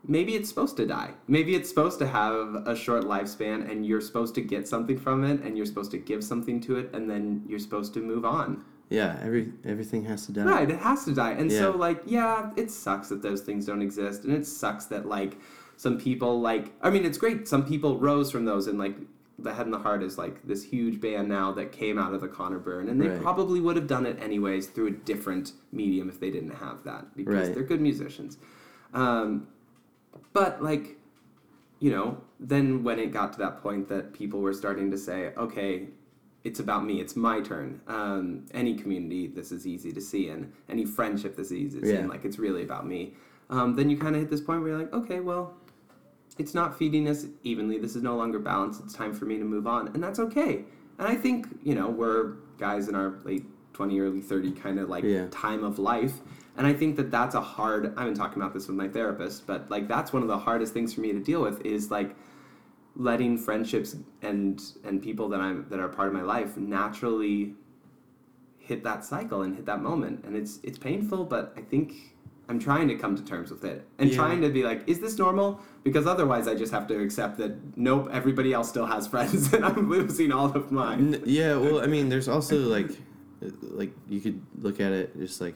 A: maybe it's supposed to die. Maybe it's supposed to have a short lifespan and you're supposed to get something from it and you're supposed to give something to it and then you're supposed to move on.
B: Yeah, every everything has to die.
A: Right, it has to die. And so like, yeah, it sucks that those things don't exist and it sucks that like some people like I mean, it's great some people rose from those and like the Head and the Heart is like this huge band now that came out of the Conor Byrne and they
B: Right.
A: probably would have done it anyways through a different medium if they didn't have that because
B: Right.
A: they're good musicians. Um, but like you know, then when it got to that point that people were starting to say, okay, it's about me, it's my turn. Um, any community, this is easy to see, and any friendship, this is easy to see, and like it's really about me. Um, then you kind of hit this point where you're like, okay, well, it's not feeding us evenly. This is no longer balanced. It's time for me to move on, and that's okay. And I think you know we're guys in our late twenty, early thirty kind of like
B: Yeah.
A: time of life, and I think that that's a hard. I've been talking about this with my therapist, but like that's one of the hardest things for me to deal with is like letting friendships and and people that I'm that are part of my life naturally hit that cycle and hit that moment, and it's it's painful, but I think. I'm trying to come to terms with it and
B: Yeah.
A: trying to be like, is this normal? Because otherwise, I just have to accept that nope, everybody else still has friends, and I'm losing all of mine.
B: Yeah, well, I mean, there's also like, like you could look at it just like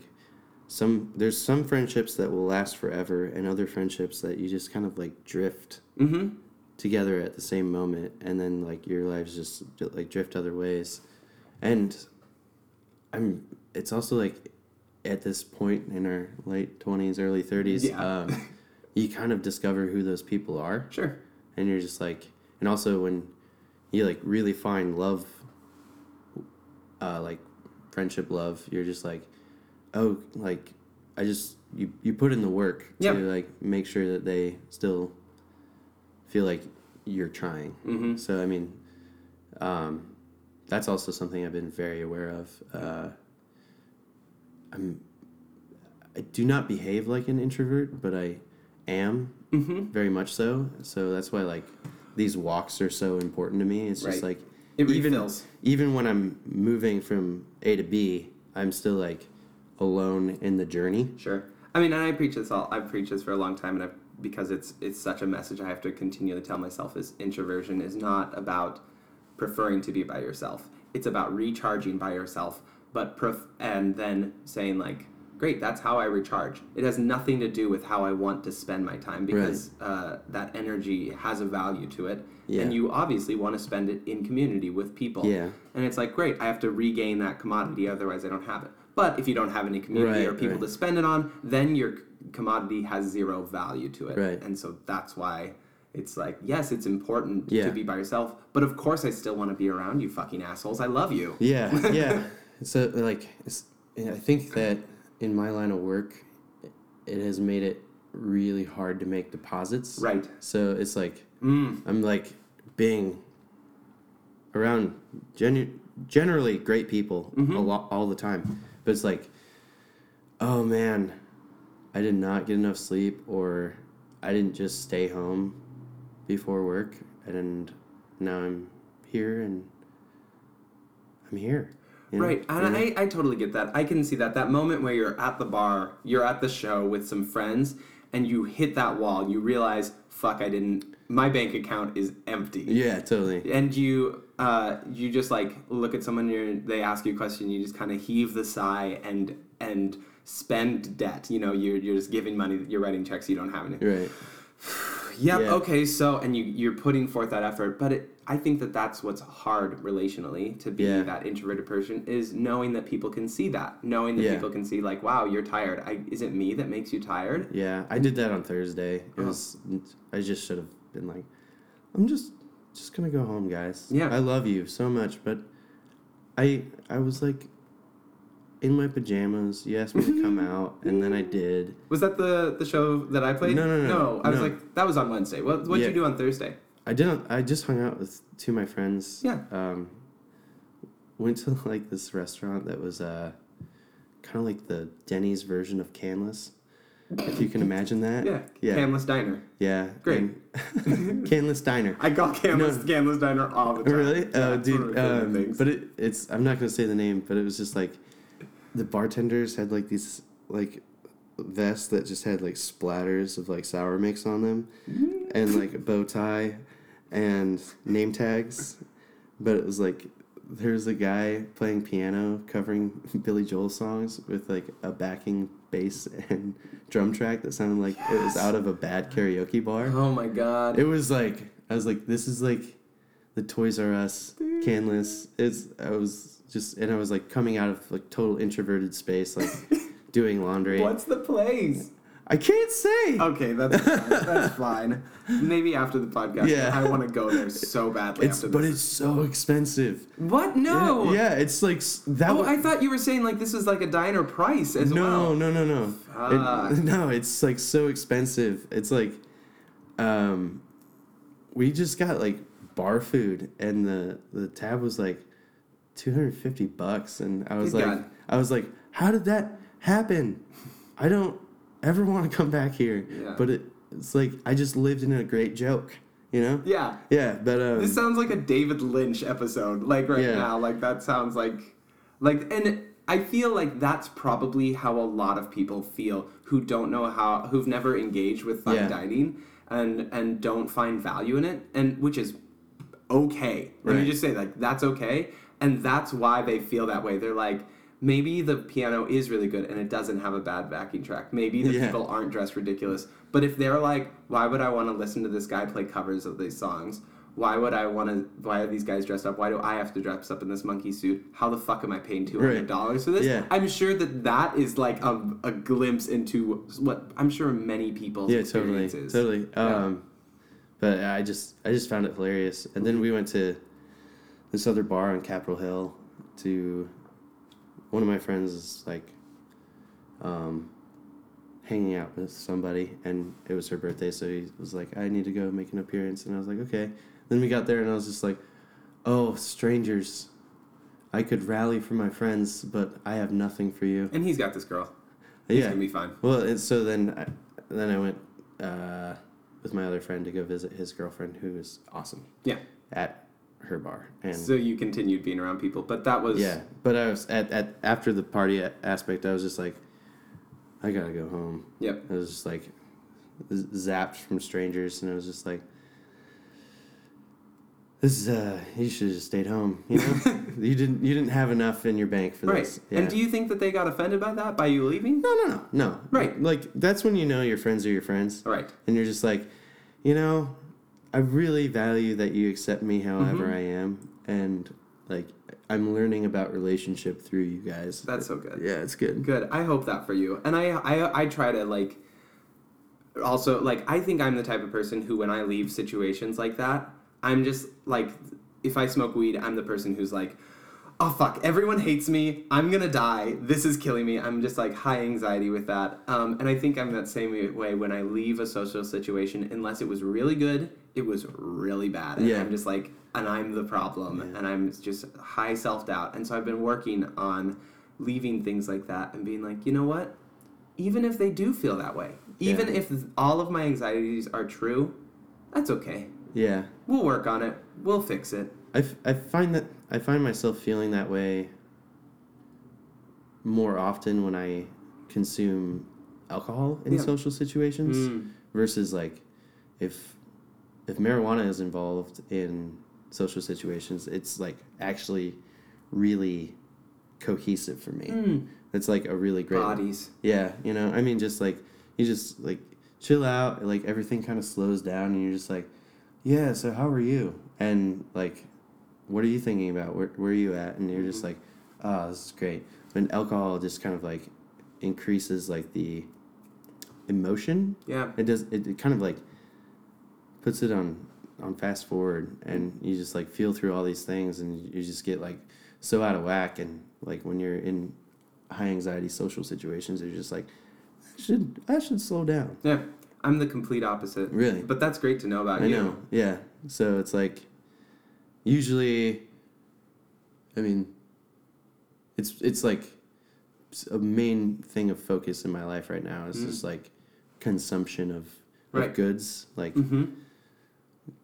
B: some. There's some friendships that will last forever, and other friendships that you just kind of like drift
A: Mm-hmm.
B: together at the same moment, and then like your lives just like drift other ways, and I'm. It's also like at this point in our late twenties, early thirties,
A: Yeah.
B: um, you kind of discover who those people are
A: Sure.
B: and you're just like and also when you like really find love uh like friendship love you're just like oh like i just you you put in the work
A: Yep.
B: to like make sure that they still feel like you're trying
A: Mm-hmm.
B: so i mean um that's also something i've been very aware of uh i'm i do not behave like an introvert but i am
A: Mm-hmm.
B: very much so. So that's why like these walks are so important to me. It's just like
A: It
B: even
A: refills.
B: even when I'm moving from A to B, I'm still like alone in the journey.
A: Sure. I mean, and I preach this all. I've preached this for a long time, and I've, because it's it's such a message I have to continually tell myself is introversion is not about preferring to be by yourself. It's about recharging by yourself, but pref- and then saying like, great, that's how I recharge. It has nothing to do with how I want to spend my time because uh, that energy has a value to it,
B: Yeah.
A: and you obviously want to spend it in community with people.
B: Yeah.
A: And it's like, great, I have to regain that commodity, otherwise I don't have it. But if you don't have any community
B: Right,
A: or people
B: right.
A: to spend it on, then your commodity has zero value to it.
B: Right.
A: And so that's why it's like, yes, it's important
B: Yeah.
A: to be by yourself, but of course I still want to be around you fucking assholes. I love you.
B: Yeah, yeah. so like, it's, I think that in my line of work, it has made it really hard to make deposits.
A: Right.
B: So it's like
A: Mm.
B: I'm like being around genu- generally great people
A: Mm-hmm.
B: a lot all the time, but it's like, oh man, I did not get enough sleep, or I didn't just stay home before work, and now I'm here and I'm here. You know?
A: Right, and I, I totally get that. I can see that. That moment where you're at the bar, you're at the show with some friends, and you hit that wall, you realize, fuck, I didn't, my bank account is empty.
B: Yeah, totally.
A: and you uh, you just like look at someone you're, they ask you a question you just kind of heave the sigh and and spend debt you know you're, you're just giving money you're writing checks you don't have any
B: Right.
A: yep
B: Yeah.
A: okay so and you you're putting forth that effort but it i think that that's what's hard relationally to be
B: Yeah.
A: that introverted person is knowing that people can see that knowing that
B: Yeah.
A: people can see like wow you're tired I, is it me that makes you tired
B: Yeah, I did that on Thursday. It
A: Oh.
B: was I just should have been like, I'm just just gonna go home, guys.
A: Yeah.
B: I love you so much, but I I was like, in my pajamas. You asked me to come out, and then I did.
A: Was that the the show that I played?
B: No, no, no,
A: No, I was like, that was on Wednesday. What what'd
B: Yeah.
A: you do on Thursday?
B: I didn't. I just hung out with two of my friends.
A: Yeah.
B: Um, went to like this restaurant that was uh, kind of like the Denny's version of Canlis, if you can imagine that.
A: Yeah,
B: Yeah.
A: Canlis Diner.
B: Yeah.
A: Great.
B: Canlis Diner.
A: I call Canlis
B: No.
A: Canlis Diner all the time.
B: Really?
A: Yeah,
B: Oh,
A: it's one of
B: dude. Um, but it, it's. I'm not gonna say the name, but it was just like, the bartenders had like these like vests that just had like splatters of like sour mix on them, and like a bow tie, and name tags, but it was like. There's a guy playing piano covering Billy Joel songs with like a backing bass and drum track that sounded like it was out of a bad karaoke bar.
A: oh my god.
B: It was like I was like, this is like the Toys R Us Canlis. It's I was just and I was like coming out of like total introverted space, like doing laundry.
A: What's the place?
B: I can't say.
A: Okay, that's fine. that's fine. Maybe after the podcast.
B: Yeah.
A: I want to go there so badly.
B: it's but it's so expensive.
A: what? No.
B: Yeah, yeah, it's like that.
A: Oh,
B: wa-
A: I thought you were saying like this was like a diner price as
B: no,
A: well.
B: no, no, no,
A: Fuck.
B: It- no. It's like so expensive. It's like, um, we just got like bar food, and the the tab was like two hundred fifty bucks, and I was
A: Good
B: like,
A: God.
B: I was like, how did that happen? I don't ever want to come back here,
A: Yeah.
B: but it, it's like I just lived in a great joke, you know?
A: Yeah.
B: Yeah, but um,
A: This sounds like a David Lynch episode, like right
B: Yeah.
A: now. Like that sounds like, like, and I feel like that's probably how a lot of people feel who don't know how, who've never engaged with fine
B: Yeah.
A: dining and and don't find value in it, and which is okay. Let me just say like that's okay, and that's why they feel that way. They're like. Maybe the piano is really good and it doesn't have a bad backing track. Maybe the
B: Yeah.
A: people aren't dressed ridiculous. But if they're like, why would I want to listen to this guy play covers of these songs? Why would I want to? Why are these guys dressed up? Why do I have to dress up in this monkey suit? How the fuck am I paying two hundred dollars for this?
B: Yeah.
A: I'm sure that that is like a, a glimpse into what I'm sure many people's
B: yeah, totally, totally.
A: Yeah.
B: Um, but I just, I just found it hilarious. And then we went to this other bar on Capitol Hill to one of my friends is like, um, hanging out with somebody, and it was her birthday, so he was like, "I need to go make an appearance," and I was like, "Okay." Then we got there, and I was just like, "Oh, strangers." I could rally for my friends, but I have nothing for you.
A: And he's got this girl. He's
B: Yeah.
A: gonna be fine.
B: Well, and so then, I, then I went uh, with my other friend to go visit his girlfriend, who is awesome
A: Yeah.
B: at her bar, and
A: So you continued being around people, but that was
B: yeah. But I was at, at after the party aspect, I was just like, I gotta go home.
A: Yep.
B: I was just like zapped from strangers, and I was just like, this is uh, you should have just stayed home. You know, you didn't you didn't have enough in your bank for this.
A: Right.
B: this.
A: And do you think that they got offended by that by you leaving?
B: No, no, no, no.
A: Right.
B: Like that's when you know your friends are your friends.
A: Right.
B: and you're just like, you know, I really value that you accept me however
A: Mm-hmm.
B: I am, and like I'm learning about relationship through you guys.
A: That's so good.
B: yeah, it's good.
A: Good. I hope that for you. And I, I, I try to like. Also, like I think I'm the type of person who, when I leave situations like that, I'm just like, if I smoke weed, I'm the person who's like, oh fuck, everyone hates me. I'm gonna die. This is killing me. I'm just like high anxiety with that. Um, and I think I'm that same way when I leave a social situation. Unless it was really good, it was really bad. And
B: Yeah.
A: I'm just like, and I'm the problem, and I'm just high self doubt. And so I've been working on leaving things like that and being like, you know what? Even if they do feel that way, even
B: Yeah.
A: if all of my anxieties are true, that's okay.
B: Yeah,
A: We'll work on it. We'll fix it.
B: I, f- I find that I find myself feeling that way more often when I consume alcohol in
A: Yeah.
B: social situations
A: Mm.
B: versus like if if marijuana is involved in social situations, it's like actually really cohesive for me.
A: Mm.
B: It's like a really great
A: Bodies.
B: Yeah, you know, I mean, just like you just like chill out, like everything kind of slows down, and you're just like, yeah. So how are you? And like, what are you thinking about? Where where are you at? And you're just like, oh, this is great. And alcohol just kind of like increases like the emotion.
A: Yeah.
B: It does. It, it kind of like puts it on on fast forward, and you just like feel through all these things, and you just get like so out of whack. And like when you're in high anxiety social situations, you're just like, I should I should slow down.
A: Yeah, I'm the complete opposite.
B: Really?
A: But that's great to know about
B: I
A: you.
B: I know. Yeah. So it's like usually I mean it's it's like a main thing of focus in my life right now is
A: Mm.
B: just like consumption of,
A: Right.
B: of goods like
A: hmm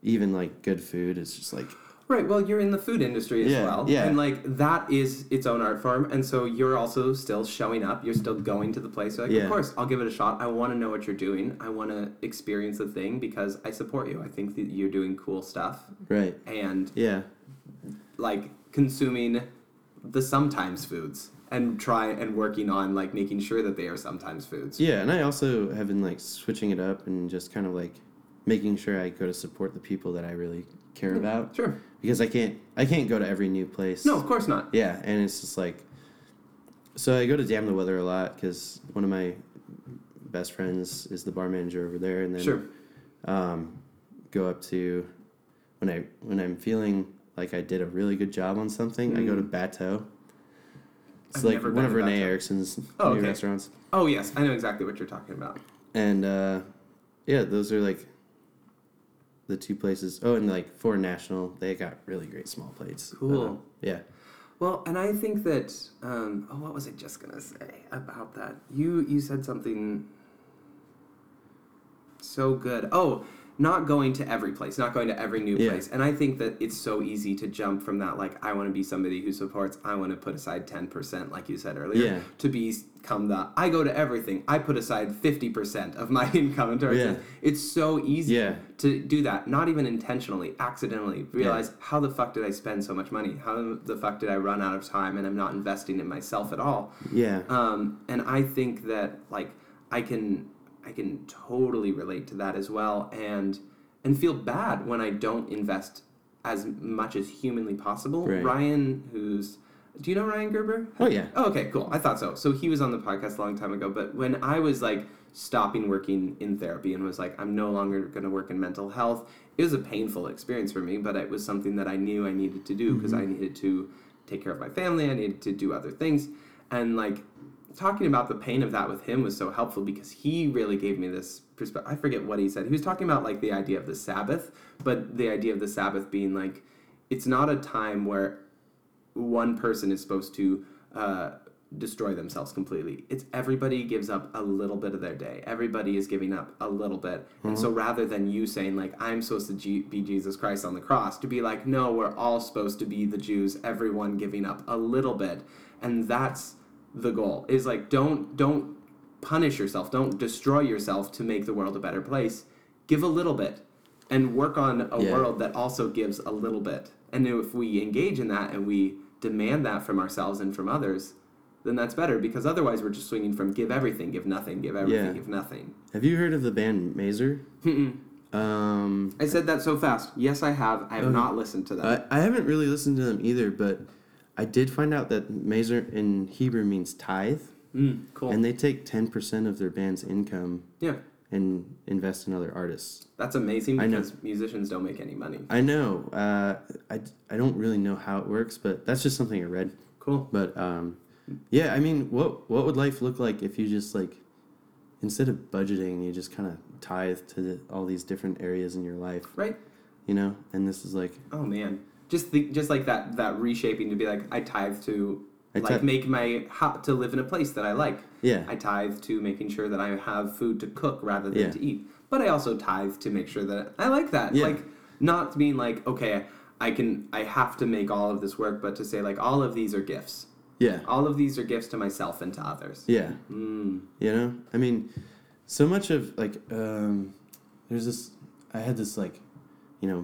B: even like good food is just like
A: Right. Well, you're in the food industry as
B: Yeah,
A: well,
B: yeah.
A: and like that is its own art form, and so you're also still showing up. You're still going to the place. You're like,
B: Yeah.
A: of course, I'll give it a shot. I want to know what you're doing. I want to experience the thing because I support you. I think that you're doing cool stuff,
B: right.
A: and
B: Yeah.
A: like consuming the sometimes foods and try and working on like making sure that they are sometimes foods.
B: Yeah, and I also have been like switching it up and just kind of like making sure I go to support the people that I really care about
A: Sure.
B: because I can't I can't go to every new place.
A: No, of course not.
B: Yeah, and it's just like so I go to Damn the Weather a lot because one of my best friends is the bar manager over there, and then
A: Sure.
B: um, go up to when I when I'm feeling like I did a really good job on something, I go to Bateau. It's
A: I've
B: like one of Renee
A: Bateau.
B: Erickson's
A: Oh,
B: new
A: okay.
B: restaurants.
A: Oh yes, I know exactly what you're talking about.
B: And uh, yeah, those are like the two places. Oh, and like Foreign National, they got really great small plates.
A: Cool.
B: uh, yeah.
A: Well, and I think that um, oh, what was I just gonna say about that? You you said something so good. Oh, not going to every place, not going to every new
B: Yeah.
A: place. And I think that it's so easy to jump from that like I want to be somebody who supports, I want to put aside 10% like you said earlier
B: Yeah.
A: to become the I go to everything. I put aside 50% of my income towards
B: Yeah.
A: It's so easy
B: Yeah.
A: to do that, not even intentionally, accidentally realize how the fuck did I spend so much money? How the fuck did I run out of time and I'm not investing in myself at all?
B: Yeah.
A: Um, and I think that like I can I can totally relate to that as well and and feel bad when I don't invest as much as humanly possible.
B: Right.
A: Ryan, who's do you know Ryan Gerber?
B: Oh yeah.
A: Oh, okay, cool. I thought so. So he was on the podcast a long time ago, but when I was like stopping working in therapy and was like, I'm no longer going to work in mental health, it was a painful experience for me, but it was something that I knew I needed to do because mm-hmm. I needed to take care of my family, I needed to do other things. And like talking about the pain of that with him was so helpful because he really gave me this perspective. I forget what he said. He was talking about like the idea of the Sabbath, but the idea of the Sabbath being like, it's not a time where one person is supposed to uh, destroy themselves completely. It's everybody gives up a little bit of their day. Everybody is giving up a little bit. And so rather than you saying like I'm supposed to G- be Jesus Christ on the cross, to be like no, we're all supposed to be the Jews. Everyone giving up a little bit, and that's the goal. Is like don't don't punish yourself. Don't destroy yourself to make the world a better place. Give a little bit and work on a
B: Yeah.
A: world that also gives a little bit. And if we engage in that and we demand that from ourselves and from others, then that's better because otherwise we're just swinging from give everything, give nothing, give everything,
B: Yeah.
A: give nothing.
B: Have you heard of the band Mazer? Um,
A: I said that so fast. Yes, I have. I have not listened to that.
B: I, I haven't really listened to them either, but I did find out that Mazer in Hebrew means tithe,
A: Mm, cool.
B: and they take ten percent of their band's income
A: yeah,
B: and invest in other artists.
A: that's amazing because musicians don't make any money.
B: I know. Uh, I, I don't really know how it works, but that's just something I read.
A: Cool.
B: But um, yeah, I mean, what what would life look like if you just like instead of budgeting, you just kind of tithe to the, all these different areas in your life,
A: Right?
B: you know? And this is like,
A: Oh man, just think, just like that that reshaping to be like I tithe to
B: I
A: like make my ho- to live in a place that I like.
B: yeah,
A: I tithe to making sure that I have food to cook rather than
B: Yeah.
A: to eat. But I also tithe to make sure that I like that.
B: Yeah.
A: Like not being like, okay, I can I have to make all of this work, but to say like all of these are gifts.
B: yeah,
A: All of these are gifts to myself and to others.
B: yeah.
A: Mm.
B: You know, I mean, so much of like, um, there's this. I had this like, you know,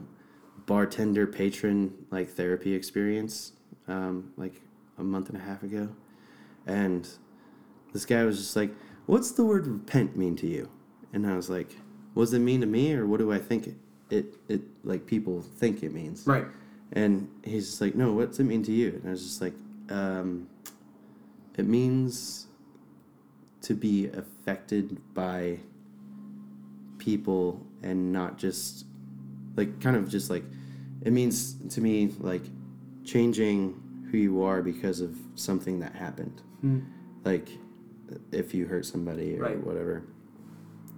B: bartender patron like therapy experience, um, like a month and a half ago, and this guy was just like, "What's the word repent mean to you?" And I was like, "What does it mean to me, or what do I think it it, it like people think it means?"
A: Right.
B: And he's just like, no, what's it mean to you? And I was just like, um, it means to be affected by people and not just like kind of just like it means to me like changing who you are because of something that happened.
A: Hmm.
B: like if you hurt somebody or
A: Right.
B: whatever.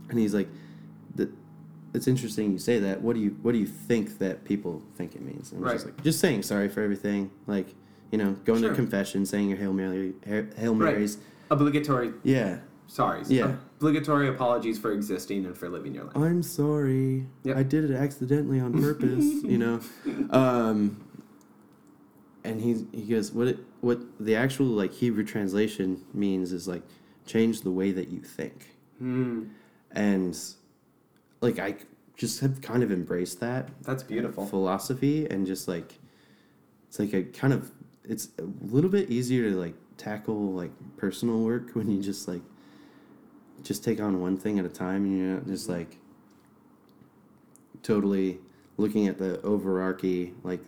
B: And he's like, "It's interesting you say that. What do you What do you think that people think it means?" And was just
A: Right.
B: like, just saying sorry for everything. Like, you know, going
A: Sure.
B: to confession, saying your hail mary, hail Hail
A: Right.
B: marys.
A: Obligatory
B: Yeah,
A: sorry.
B: Yeah.
A: Obligatory apologies for existing and for living your life.
B: I'm sorry.
A: Yep.
B: I did it accidentally on purpose. you know, um, and he he goes, what it what the actual like Hebrew translation means is like change the way that you think.
A: Hmm.
B: and like I just have kind of embraced that
A: That's beautiful.
B: philosophy and just like it's like a kind of it's a little bit easier to like tackle like personal work when you just like just take on one thing at a time and you're not just like totally looking at the overarchy like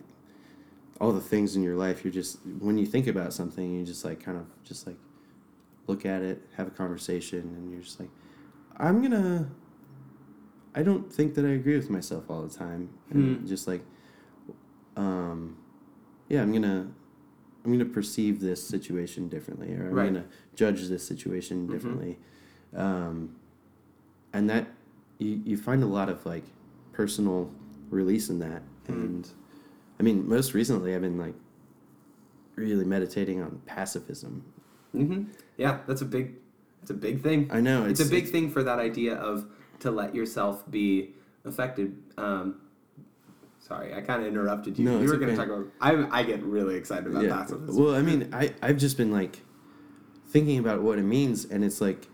B: all the things in your life you're just when you think about something you just like kind of just like look at it have a conversation and you're just like i'm gonna i don't think that i agree with myself all the time and
A: Hmm.
B: just like um yeah i'm gonna i'm gonna perceive this situation differently or i'm
A: Right.
B: gonna judge this situation
A: Mhm.
B: differently um and that you, you find a lot of like personal release in that
A: Mhm.
B: and i mean most recently i've been like really meditating on pacifism
A: hmm Yeah, that's a big, it's a big thing.
B: i know
A: It's, a big thing for that idea of to let yourself be affected. Um, sorry, I kind of interrupted you.
B: No,
A: you
B: it's
A: were going to talk about. I I get really excited about
B: yeah.
A: pacifism.
B: well i mean i i've just been like thinking about what it means and it's like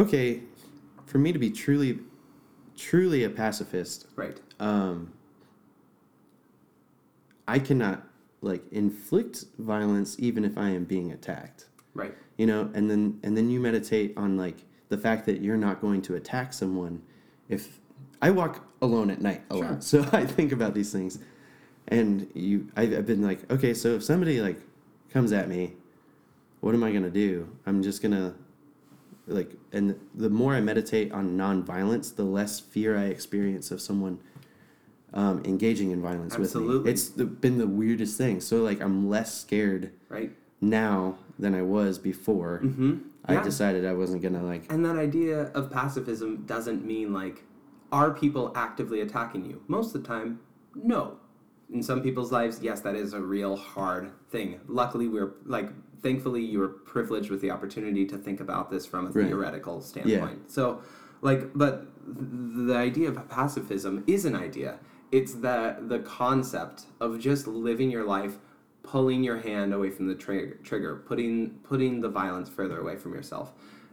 B: okay for me to be truly truly a pacifist
A: right.
B: um, I cannot like inflict violence even if I am being attacked.
A: Right.
B: You know, and then and then you meditate on like the fact that you're not going to attack someone if I walk alone at night a
A: Sure.
B: lot. So I think about these things. And you I've, I've been like, okay, so if somebody like comes at me, what am I going to do? I'm just going to like and the more I meditate on nonviolence, the less fear I experience of someone um, engaging in violence with
A: Absolutely.
B: me. It's the, been the weirdest thing. So like I'm less scared
A: Right.
B: now than I was before.
A: Mm-hmm.
B: I decided I wasn't gonna like.
A: And that idea of pacifism doesn't mean like, are people actively attacking you? Most of the time, no. In some people's lives, yes, that is a real hard thing. Luckily, we're like, thankfully, you were privileged with the opportunity to think about this from a
B: Right.
A: theoretical standpoint. So, like, but the idea of pacifism is an idea. It's the the concept of just living your life pulling your hand away from the trigger, trigger putting putting the violence further away from yourself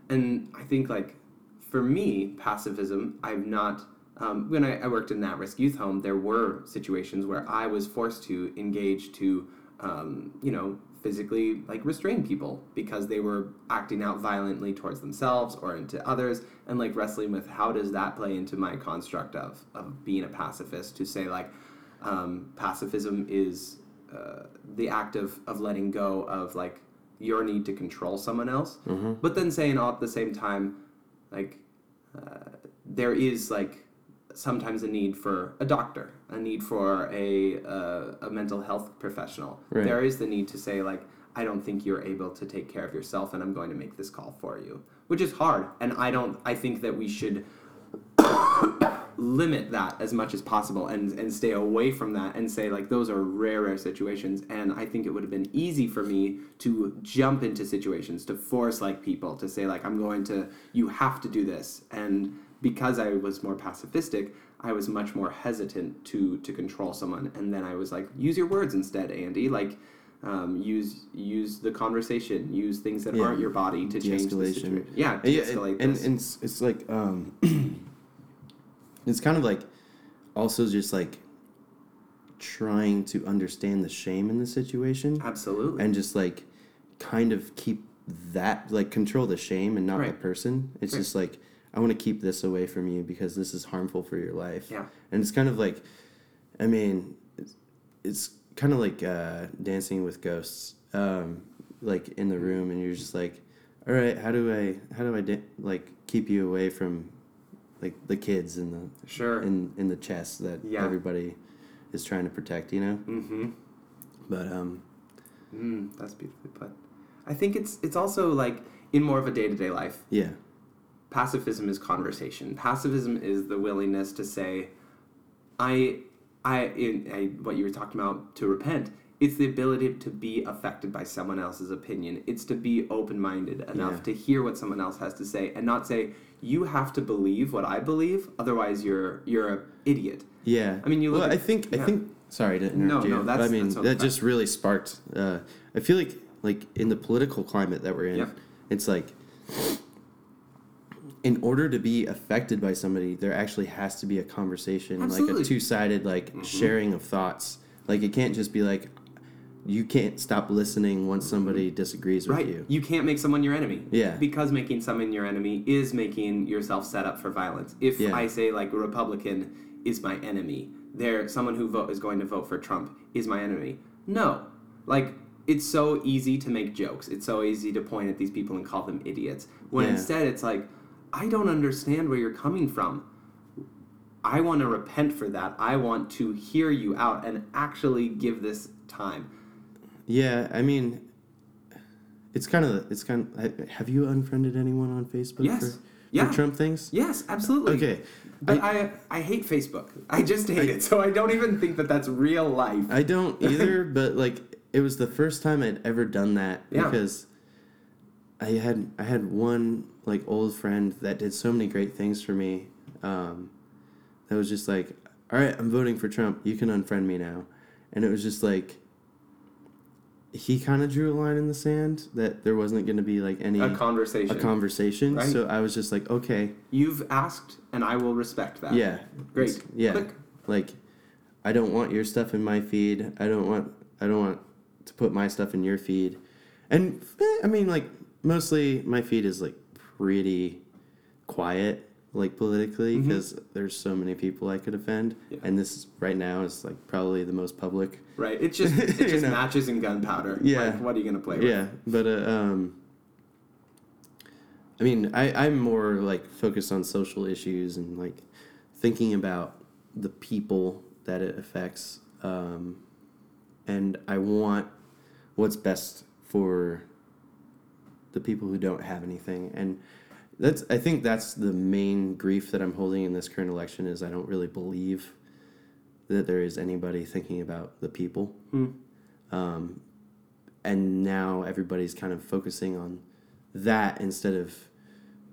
A: and i think like for me pacifism i've not um, when I, I worked in that risk youth home there were situations where i was forced to engage to um, you know physically like restrain people because they were acting out violently towards themselves or into others and like wrestling with how does that play into my construct of, of being a pacifist to say like um, pacifism is uh, the act of, of letting go of like your need to control someone else
B: Mm-hmm.
A: but then saying all at the same time like uh, there is like sometimes a need for a doctor a need for a, uh, a mental health professional
B: Right.
A: there is the need to say like i don't think you're able to take care of yourself and i'm going to make this call for you which is hard and i don't i think that we should limit that as much as possible and and stay away from that and say like those are rare rare situations and i think it would have been easy for me to jump into situations to force like people to say like i'm going to you have to do this and because i was more pacifistic i was much more hesitant to to control someone and then i was like use your words instead andy like um, use use the conversation use things that
B: Yeah.
A: aren't your body to change the situation yeah
B: Yeah, and,
A: this.
B: and it's, it's like um, it's kind of like also just like trying to understand the shame in the situation
A: absolutely
B: and just like kind of keep that like control the shame and not the person. It's
A: Right.
B: just like I want to keep this away from you because this is harmful for your life.
A: yeah
B: And it's kind of like, I mean, it's, it's kind of like uh, dancing with ghosts, um, like in the room, and you're just like, all right, how do I, how do I, da- like, keep you away from, like, the kids in the
A: sure
B: in in the chest that
A: Yeah.
B: everybody is trying to protect, you know?
A: mm-hmm
B: But um,
A: Mm, that's beautifully put. I think it's it's also like in more of a day to day life.
B: Yeah.
A: Pacifism is conversation. Pacifism is the willingness to say, I, I, in I, what you were talking about to repent. It's the ability to be affected by someone else's opinion. It's to be open minded enough
B: Yeah.
A: to hear what someone else has to say and not say you have to believe what I believe, otherwise you're you're an idiot.
B: Yeah.
A: I mean, you look
B: Well,
A: at-
B: I think I think. Sorry to interrupt
A: No,
B: you.
A: no, that's-
B: I mean,
A: that's
B: that just really sparked. Uh, I feel like like in the political climate that we're in,
A: Yeah.
B: it's like. In order to be affected by somebody, there actually has to be a conversation, like a two-sided, like mm-hmm. sharing of thoughts. Like it can't just be like, you can't stop listening once mm-hmm. somebody disagrees with
A: Right.
B: you.
A: You can't make someone your enemy.
B: Yeah.
A: Because making someone your enemy is making yourself set up for violence. If
B: Yeah.
A: I say like a Republican is my enemy, there someone who vote is going to vote for Trump is my enemy. No. Like it's so easy to make jokes. It's so easy to point at these people and call them idiots. When
B: Yeah.
A: instead it's like I don't understand where you're coming from. I want to repent for that. I want to hear you out and actually give this time.
B: Yeah, I mean, it's kind of it's kind. Of, have you unfriended anyone on Facebook
A: Yes.
B: for,
A: Yeah.
B: for Trump things?
A: Yes, absolutely.
B: Okay,
A: But I, I hate Facebook. I just hate it. So I don't even think that that's real life.
B: I don't either, but like it was the first time I'd ever done that
A: Yeah.
B: because I had I had one like old friend that did so many great things for me. Um, that was just like, all right, I'm voting for Trump. You can unfriend me now, and it was just like. He kind of drew a line in the sand that there wasn't going to be like any
A: a conversation.
B: a conversation.
A: Right.
B: So I was just like, okay,
A: You've asked, and I will respect that.
B: yeah,
A: Great.
B: yeah.
A: Click.
B: Like, I don't want your stuff in my feed. I don't want. I don't want to put my stuff in your feed. And eh, I mean, like, mostly my feed is like pretty quiet, like politically, because there's so many people I could offend.
A: Yeah.
B: And this right now is like probably the most public.
A: Right. It just it just
B: know.
A: matches in gunpowder.
B: Yeah.
A: Like, what are you gonna play with?
B: Yeah, but uh, um, I mean, I I'm more like focused on social issues and like thinking about the people that it affects, um, and I want what's best for the people who don't have anything, and that's I think that's the main grief that I'm holding in this current election is I don't really believe that there is anybody thinking about the people.
A: Hmm.
B: Um, and now everybody's kind of focusing on that instead of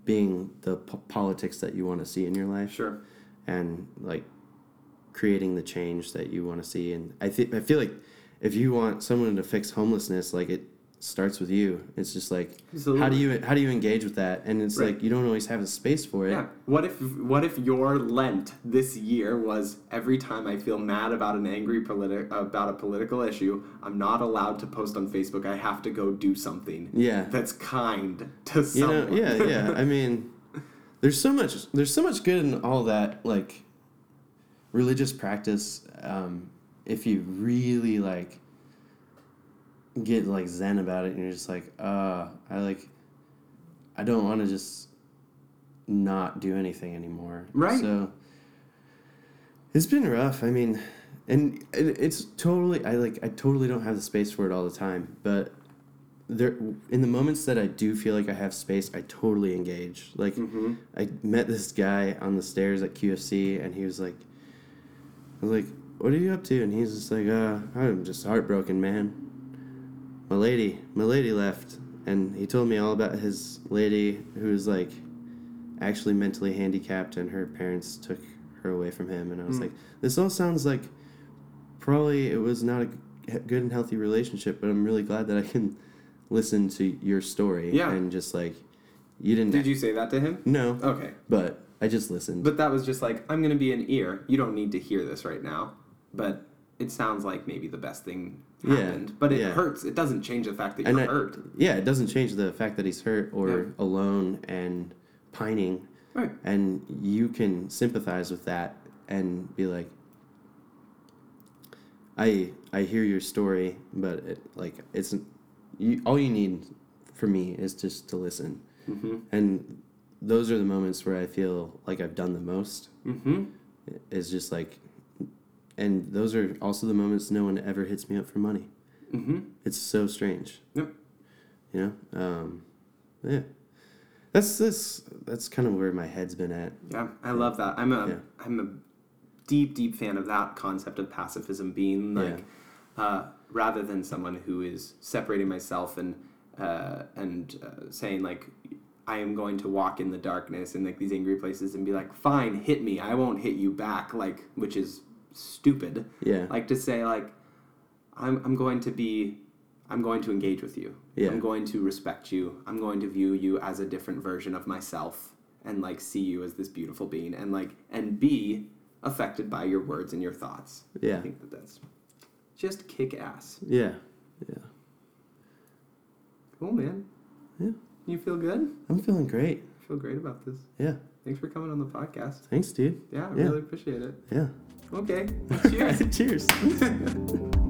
B: being the po- politics that you want to see in your life
A: Sure.
B: and like creating the change that you want to see and i think i feel like if you want someone to fix homelessness like it starts with you it's just like how do you how do you engage with that and it's
A: Right.
B: like you don't always have the space for it
A: Yeah. What if what if your Lent this year was every time I feel mad about an angry politi- about a political issue, I'm not allowed to post on Facebook. I have to go do something
B: yeah
A: that's kind to
B: you
A: someone.
B: know yeah yeah i mean there's so much there's so much good in all that like religious practice um if you really like get like zen about it and you're just like uh i like i don't want to just not do anything anymore
A: Right.
B: so it's been rough i mean and it, it's totally i like i totally don't have the space for it all the time but there in the moments that I do feel like I have space, I totally engage. Like
A: hmm
B: I met this guy on the stairs at QFC, and he was like, "I was like, what are you up to?" And he's just like, "Uh, I'm just heartbroken, man. My lady, my lady left." And he told me all about his lady who was like actually mentally handicapped, and her parents took her away from him. And I was
A: Mm.
B: like, "This all sounds like probably it was not a good and healthy relationship, but I'm really glad that I can." listen to your story
A: Yeah.
B: and just like you didn't
A: Did you say that to him?
B: no
A: Okay.
B: but I just listened.
A: But that was just like, I'm going to be an ear. You don't need to hear this right now. But it sounds like maybe the best thing
B: Yeah,
A: happened. But it
B: yeah.
A: hurts. It doesn't change the fact that you're
B: I-
A: hurt.
B: yeah, it doesn't change the fact that he's hurt or
A: Yeah.
B: alone and pining,
A: Right.
B: and you can sympathize with that and be like, I I hear your story, but it, like it's you, all you need for me is just to listen,
A: Mm-hmm.
B: and those are the moments where I feel like I've done the most.
A: Mm-hmm.
B: Is just like, and those are also the moments no one ever hits me up for money.
A: Mm-hmm.
B: It's so strange.
A: Yep.
B: You know, um, yeah. That's this. That's kind of where my head's been at.
A: Yeah, I love that. I'm a
B: Yeah.
A: am a deep deep fan of that concept of pacifism being like uh, rather than someone who is separating myself and uh, and uh, saying like I am going to walk in the darkness and like these angry places and be like fine hit me I won't hit you back like which is stupid
B: Yeah.
A: like to say like I'm I'm going to be I'm going to engage with you.
B: Yeah.
A: I'm going to respect you. I'm going to view you as a different version of myself and like see you as this beautiful being and like and be affected by your words and your thoughts.
B: Yeah.
A: I think that that's just kick ass.
B: Yeah. Yeah.
A: Cool, man.
B: Yeah.
A: You feel good?
B: I'm feeling great.
A: I feel great about this.
B: Yeah.
A: Thanks for coming on the podcast.
B: Thanks, dude.
A: Yeah, I
B: Yeah.
A: really appreciate it.
B: Yeah.
A: Okay. Cheers.
B: Cheers.